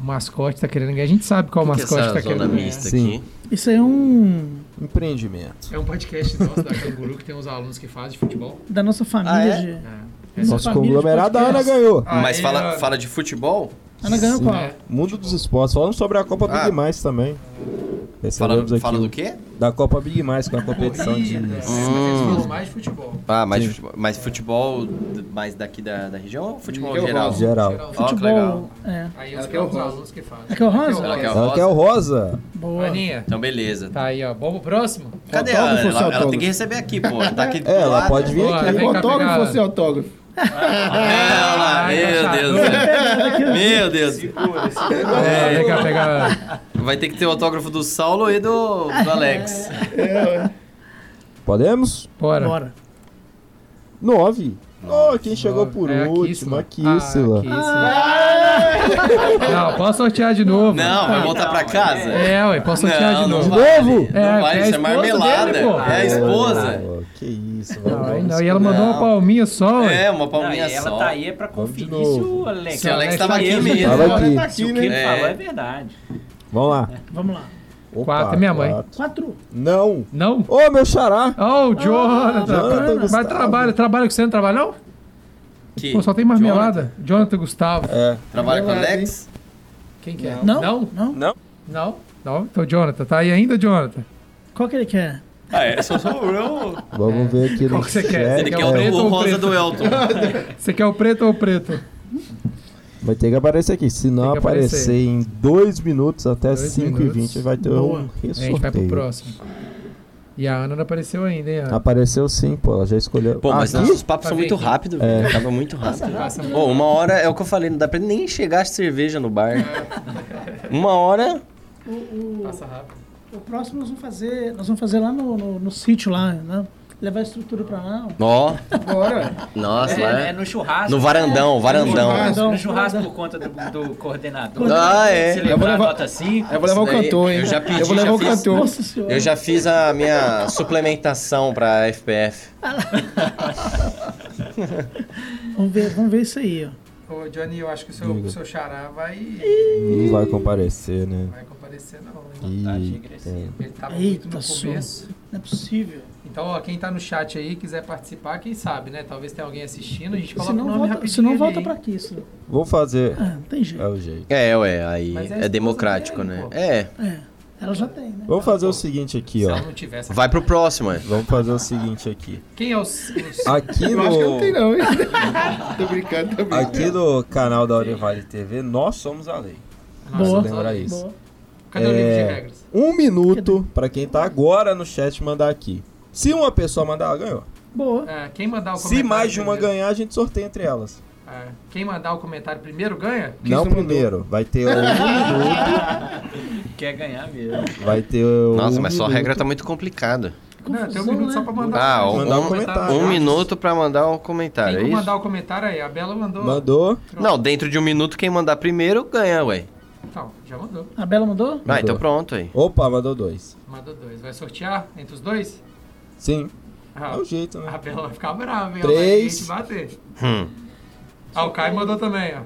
O mascote tá querendo ganhar. A gente sabe qual que é mascote essa tá zona querendo ganhar. mista Sim. aqui? Isso aí é um. Empreendimento. É um podcast nosso da Canguru que tem uns alunos que fazem futebol. da nossa família. Ah, é? de... É. Nossa Nosso conglomerado, a Ana ganhou. Mas fala, fala de futebol? Ana ganhou qual? É. Mundo dos esportes. Falando sobre a Copa Ah. Big Mais também. Fala, Recebemos aqui fala o- do quê? da Copa Big Mais, com a competição de... Mas Hum. falam mais futebol. Ah, mais Sim. futebol, mais futebol mais daqui da, da região ou futebol é o geral? rosa. Geral. Legal. Futebol. É. Aí Ela os quer o os rosa. alunos que fazem. Ela quer o rosa? Ela quer o Ela quer o rosa. Boa. Aninha, Então, beleza. tá aí, ó. Vamos pro próximo? Cadê a Autógrafo Ana? ou sem Ela, ela tem que receber aqui, pô. Tá aqui É, ela lado. pode vir aqui. pegar- ou sem autógrafo? Ela, meu Deus. do céu. Meu Deus. É, vem cá pegar. Vai ter que ter o autógrafo do Saulo e do, do Alex. Podemos? Bora. Bora. Nove. Oh, quem chegou Nove. por É último? A Kissla. Kissla. Ah. Não, posso sortear de novo. Não, vai voltar pra casa? É, ué, posso sortear de Não, não novo. vale. novo? Não É, vale, é isso é marmelada. dele. É a esposa. Oh, que isso, Não, vamos aí não, e ela mandou uma palminha só. É, uma Não, e palminha ela só. tá aí é pra conferir se o Alex, Se o Alex tá tava aqui mesmo. Tava aqui. Se o que ele É. falou é verdade. Vamos lá. Vamos lá. Opa, Quatro é minha mãe. quatro. Quatro. Não. Não? Ô, meu xará. Oh, o Jonathan. Jonathan Mas Gustavo. trabalha, trabalha com você, não trabalha não? Que? Pô, só tem marmelada. Jonathan Gustavo. É. Trabalha com Verdade, Alex? Quem que é? Não? Não? Não? Não. Não? Não? Então, Jonathan, tá aí ainda, Jonathan? Qual que ele quer? Ah, é, só sou eu. Vamos ver aqui Qual no que você quer? Ele Quer quer o preto ou o rosa do Elton. Você quer o preto ou o preto? Vai ter que aparecer aqui. Se não aparecer aparecer. em 2 minutos até Dois 5 e minutos. 20 vai ter Boa. um A gente vai pro ressorteio. próximo. E a Ana não apareceu ainda, hein, Ana? Apareceu sim, pô. Ela já escolheu. Pô, mas aqui? nossos papos são muito rápidos, É. velho. Acaba muito rápido. Passa- Pô, uma hora é o que eu falei, não dá pra nem chegar a cerveja no bar. Uma hora. Passa rápido. O próximo nós vamos fazer. Nós vamos fazer lá no, no, no sítio lá, né? Levar a estrutura pra lá. Ó, Bora. nossa, É, lá é no churrasco. No varandão, varandão. churrasco. No churrasco por conta do, do coordenador. Ah, é. Se Eu vou levar- nota 5. Eu vou levar o cantor, hein? eu já pedi, Eu vou já levar o fiz. cantor. Nossa senhora. Eu já fiz a minha suplementação pra FPF. Vamos ver, vamos ver isso aí, ó. Ô, Johnny, eu acho que o seu, o seu xará vai, Não vai comparecer, né? vai comparecer, não. hein? Ih, agressiva. é. Ele tava Eita, muito no começo. Não é possível. Então, ó, quem tá no chat aí quiser participar, quem sabe, né? Talvez tenha alguém assistindo, a gente Se coloca o não, nome volta, rapidinho se não volta pra aqui isso. Vou fazer. Ah, não tem jeito. É o jeito. É, ué, aí é é democrático, dele, né? pô. É. É, ela já tem, né? Vamos fazer o seguinte aqui, Se ó. ela não tivesse... Vai pro próximo, é. Vamos fazer o seguinte aqui. Quem é os- Aqui Eu acho que não tem no, não, hein? tô brincando, tô brincando. aqui no canal da Univale TV, nós somos a lei. Nossa, Boa. lembra isso. Boa. Cadê o livro de É, regras? Um minuto pra quem tá agora no chat mandar aqui. Se uma pessoa mandar, ela ganhou. Boa. É, quem mandar o Se comentário mais de uma primeiro- ganhar, a gente sorteia entre elas. É, quem mandar o comentário primeiro ganha? Não primeiro. Vai ter um minuto. Quer ganhar mesmo. Vai ter um Nossa, mas só a regra tá muito complicada. Não, tem um minuto né? só pra mandar. Ah, o mandar um comentário. comentário. Um minuto pra mandar um comentário, Quem é mandar o comentário aí? A Bela mandou. Mandou. Não, dentro de um minuto, quem mandar primeiro ganha, ué. Então, já mandou. A Bela mandou? Ah, então Mandou. pronto aí. Opa, mandou dois. Mandou dois. Vai sortear entre os dois? Sim. Ah, É o jeito, a né? Bela vai ficar brava, hein? Três. Ela vai te bater. Hum. Ah, o Caio mandou também, ó.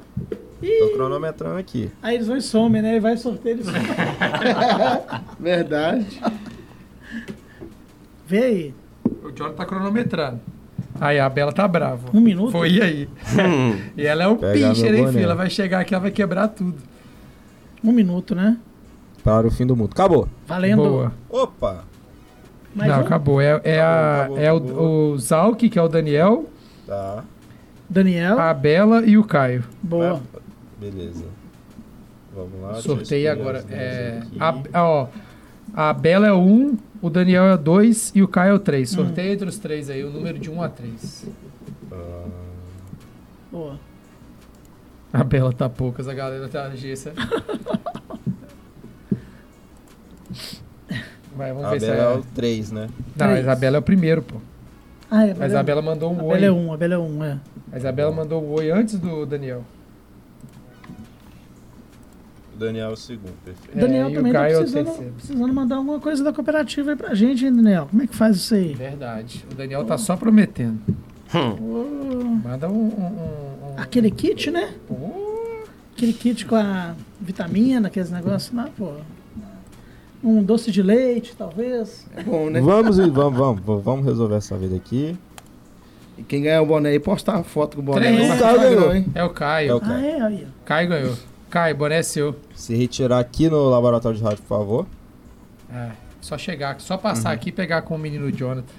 Tô cronometrando aqui. Aí eles vão e somem, né? E vai sorteio eles somem. Verdade. Vê aí. O John tá cronometrando. Aí, a Bela tá brava. Um minuto? Foi aí. Hum. E ela é um Pegar pincher, hein, filha? Ela vai chegar aqui, ela vai quebrar tudo. Um minuto, né? Para o fim do mundo. Acabou. Valendo. Boa. Opa. Mais Não, um? acabou. É, é, a, Acabou, é acabou. o, o Zalk, que é o Daniel, Tá. Daniel. a Bela e o Caio. Boa. Beleza. Vamos lá. Sorteio agora. É, a, ó, a Bela é o 1, o Daniel é o 2 e o Caio é o 3. Sorteio entre os três aí, o número de 1 a 3. Ah, Boa. A Bela tá poucas, a galera tá agência. Vai, vamos a ver se Bela é. é o 3, né? Não, a Isabela é o primeiro, pô. Ah, é, A Isabela mandou um a oi. Bela é um, a Bela é um, é. A Isabela mandou um oi antes do Daniel. O Daniel é o segundo, perfeito. É, Daniel e o também tá Caio é o precisando, terceiro. precisando mandar alguma coisa da cooperativa aí pra gente, hein, Daniel? Como é que faz isso aí? Verdade. O Daniel tá só prometendo. Hum. Manda um. um, um- Aquele kit, né? Aquele kit com a vitamina, aqueles negócios lá, pô. Um doce de leite, talvez. É bom, né? Vamos, e- vamos, vamos, vamos, resolver essa vida aqui. E quem ganhar o boné aí, postar a foto com o boné. Três. Ficar ganhou. hein? É o Caio. É o Ah, Caio. é, aí. Caio ganhou. Caio, boné é seu. Se retirar aqui no laboratório de rádio, por favor. É, só chegar, só passar aqui e pegar com o menino Jonathan.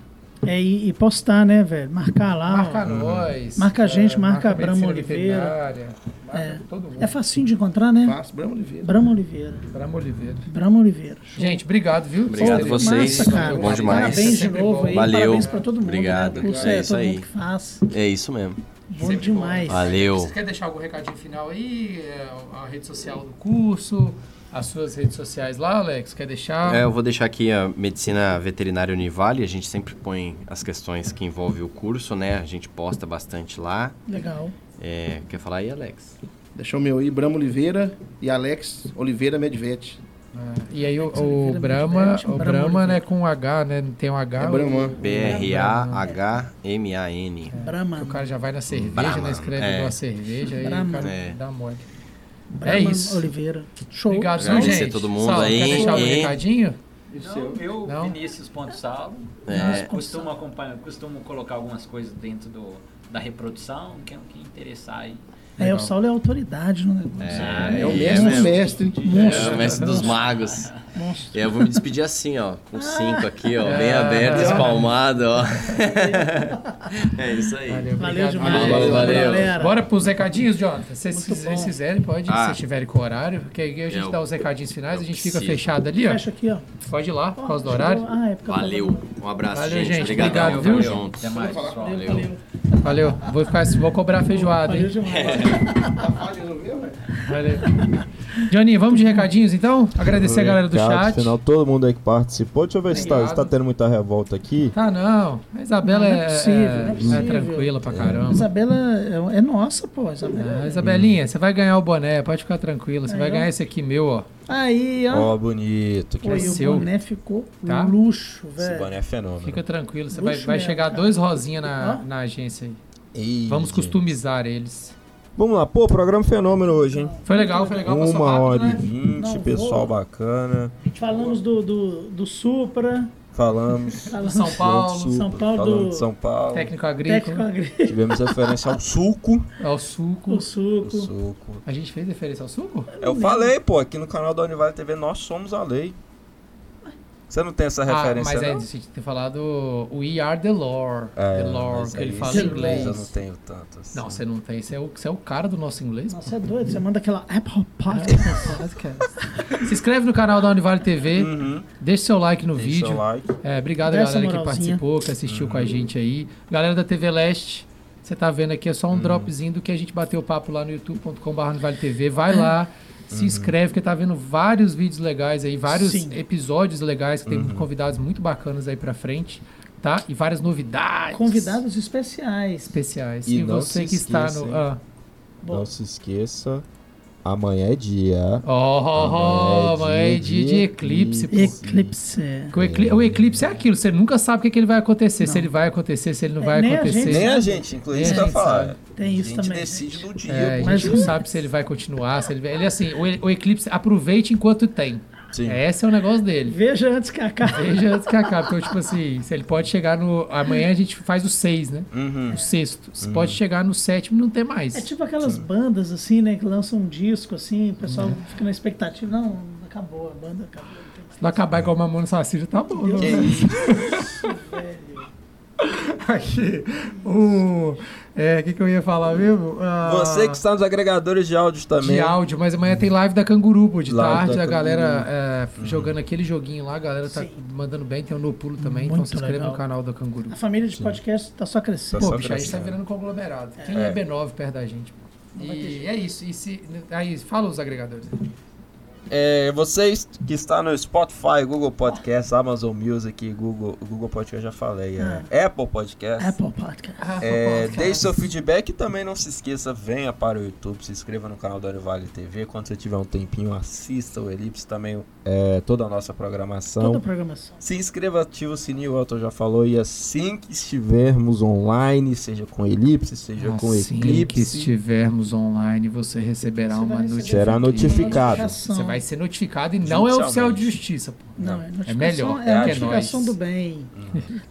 É, e, e postar, né, velho? Marcar lá. Marca ó. nós. Marca a gente, marca a medicina Brahma Oliveira. Marca É. todo mundo. É facinho de encontrar, né? Faço, Brahma Oliveira. Brahma Oliveira. Brahma Oliveira. Brahma Oliveira. Gente, obrigado, viu? Obrigado Vocês a vocês. Massa, cara. Bom demais. Parabéns de novo bom. aí. Valeu. Parabéns pra todo mundo. Obrigado. Né? Curso É é, isso aí. mundo que faz. É isso mesmo. Bom Sempre demais. bom. Valeu. Você quer deixar algum recadinho final aí? É, A rede social do curso, as suas redes sociais lá, Alex? Quer deixar? É, eu vou deixar aqui a medicina veterinária Univale. A gente sempre põe as questões que envolvem o curso, né? A gente posta bastante lá. Legal. É, quer falar aí, Alex? Deixou o meu aí, Brahma Oliveira e Alex Oliveira Medvete. É, E aí o, o Brahma, o Brahma né, com H, né? Tem um H. É o- Brahma. B-R-A-H-M-A-N. Brahma. O cara já vai na cerveja, Brahma, né? Escreve é. igual a cerveja, aí Brahma. o cara É. dá mole. É isso. Oliveira. Show. Obrigado, Agradecer gente. todo mundo Saulo, aí, Quer deixar um recadinho? Não, eu, Não? Vinícius Ponto Salvo, É. costumo, acompanhar, costumo colocar algumas coisas dentro do, da reprodução, quem, quem interessar aí. É, o Saulo é autoridade no negócio. É, É o e mesmo mesmo. mestre. É o mestre dos magos. E eu vou me despedir assim, ó, com cinco aqui, ó, bem É. aberto, espalmado, ó. é isso aí. Valeu, Valeu obrigado. demais. Valeu, valeu. galera. Bora pros recadinhos, Jonathan. Se vocês quiserem, pode, Ah. se vocês tiverem com horário, porque aí a gente Eu- dá os recadinhos finais, a gente fica preciso. fechado ali, ó. Fecha aqui, ó. Pode ir lá, por causa do horário. Ah, é Valeu. Um abraço, Valeu, gente. gente. Obrigadão. Obrigado, viu? Tamo junto. Até mais. Valeu, Valeu. Vou, ficar, vou cobrar a feijoada, Valeu hein? Tá de resolver, velho? Valeu. Johnny, vamos de recadinhos então? Agradecer a galera do chat. Final, todo mundo aí que participou. Deixa eu ver se tá, Obrigado. se tá tendo muita revolta aqui. Tá, não. A Isabela Não é, é possível, não é é possível. tranquila pra caramba. Isabela é, é nossa, pô. Isabela. Ah, Isabelinha, você vai ganhar o boné, pode ficar tranquila. Você Aí, vai ó. ganhar esse aqui meu, ó. Aí, ó. Ó, bonito. Pô, é o seu. boné ficou Tá? luxo, Esse velho. boné é fenômeno. Fica tranquilo, você vai, Luxo vai mesmo, chegar cara. dois rosinha na, na agência aí. Ih, Vamos gente. customizar eles. Vamos lá, pô, programa fenômeno hoje, hein? Foi legal, foi legal. Uma rápido, hora e né? vinte, Não, pessoal boa. bacana. Falamos do, do, do Supra. Falamos. Falamos São Paulo, Super, São Paulo falando do- de São Paulo. técnico técnico agrícola, agrícola. Tivemos referência ao suco. ao suco. O O suco. suco. A gente fez referência ao suco? Eu falei, pô, aqui no canal da Univale TV, nós somos a lei. Você não tem essa Ah, referência, mas é, não? você tinha que ter falado We Are the Lore. É, the Lore, mas que ele fala em inglês. Eu não tenho tanto assim. Não, você não tem. Você é o, você é o cara do nosso inglês. Nossa, é doido. Você manda aquela Apple Podcast. Se inscreve no canal da Univale TV. Uhum. Deixa seu like no Deixa vídeo. seu like. É, obrigado galera que participou, que assistiu Uhum. com a gente aí. Galera da TV Leste, você tá vendo aqui, é só um Uhum. dropzinho do que a gente bateu papo lá no youtube.com.br Vale TV. Vai lá, Uhum. Se inscreve, que tá vendo vários vídeos legais aí, vários Sim. episódios legais, que tem Uhum. convidados muito bacanas aí pra frente, tá? E várias novidades. Convidados especiais. especiais. E E, você que está no. ah. Não se esqueça, amanhã é dia. Oh, oh, oh, Amanhã é mãe, dia de eclipse, pô. Eclipse. O, ecli- o eclipse é aquilo, você nunca sabe o que, que ele vai acontecer, se ele vai acontecer, se ele não É, vai nem a acontecer. gente Nem a gente, inclusive, Nem a gente falar. sabe. Tem isso a gente também. decide no dia. É, a pô. Mas gente não sabe se ele vai continuar, se ele vai... Ele é assim, o, o eclipse aproveite enquanto tem. Sim. Esse é o negócio dele. Veja antes que acabe. Veja antes que acabe. Então, tipo assim, se ele pode chegar no. Amanhã a gente faz o seis, né? Uhum. O sexto. Se pode chegar no sétimo e não ter mais. É tipo aquelas bandas assim, né? Que lançam um disco assim, o pessoal Uhum. fica na expectativa. Não, acabou, a banda acabou. Se não acabar igual o Mamona Saci, já tá bom. Deus né? isso? velho. Aqui, o. É, o que, que eu ia falar mesmo? Ah, Você que está nos agregadores de áudios também. De áudio, mas amanhã tem live da Canguru, pô, de Live tarde. A galera é, jogando aquele joguinho lá, a galera tá Sim. mandando bem. Tem o No Pulo também, então Muito se inscreva legal. no canal da Canguru. A família de podcast tá só crescendo. Tá Pô, só bicho, a gente tá virando conglomerado. Quem é, É. B9 perto da gente? pô? E é isso. E se, aí, fala os agregadores. É, vocês que está no Spotify, Google Podcast, Amazon Music, Google, Google Podcast já falei, é, Apple Podcast. Apple Podcast. É, deixe seu feedback e também não se esqueça, venha para o YouTube, se inscreva no canal do Orivale TV. Quando você tiver um tempinho, assista o Elipse também, é, toda a nossa programação. Toda a programação. Se inscreva, ativa o sininho, o Elton já falou. E assim que estivermos online, seja com Elipse, seja com Assim que Eclipse, estivermos online, você receberá Você uma notificação. será notificado. Você vai ser notificado e não é oficial de justiça. Pô. Não, Não. é É notificação. melhor, É, a é notificação nóis. do bem.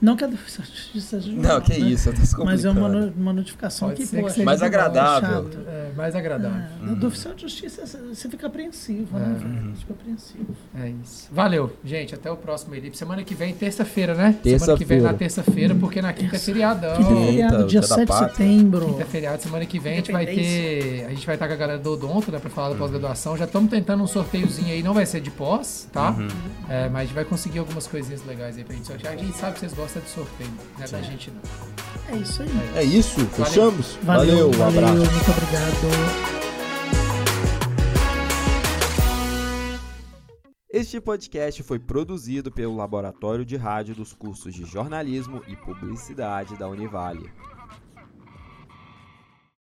Não que a justiça seja Não, mal, que né? isso, Mas é uma, uma notificação Pode que, ser que poxa, seja Mais é agradável. chato. É mais agradável. É, Do oficial de justiça você fica apreensivo, né? É. velho? Fica apreensivo. É isso. Valeu, gente. Até o próximo Elipse. Semana que vem, terça-feira, né? Semana que vem na terça-feira, porque na quinta é feriadão. Quinta é feriado, dia dia da 7 de setembro. Quinta é feriado, semana que vem a gente vai ter. A gente vai estar com a galera do Odonto, né? Pra falar da pós-graduação. Já estamos tentando um sorteiozinho aí, não vai ser de pós, tá? É, mas a gente vai conseguir algumas coisinhas legais aí pra gente sortear. A gente sabe que vocês gostam de sorteio, não é da gente não. É isso aí. É isso, fechamos? Valeu, um valeu, abraço. muito obrigado. Este podcast foi produzido pelo Laboratório de Rádio dos cursos de Jornalismo e Publicidade da Univale.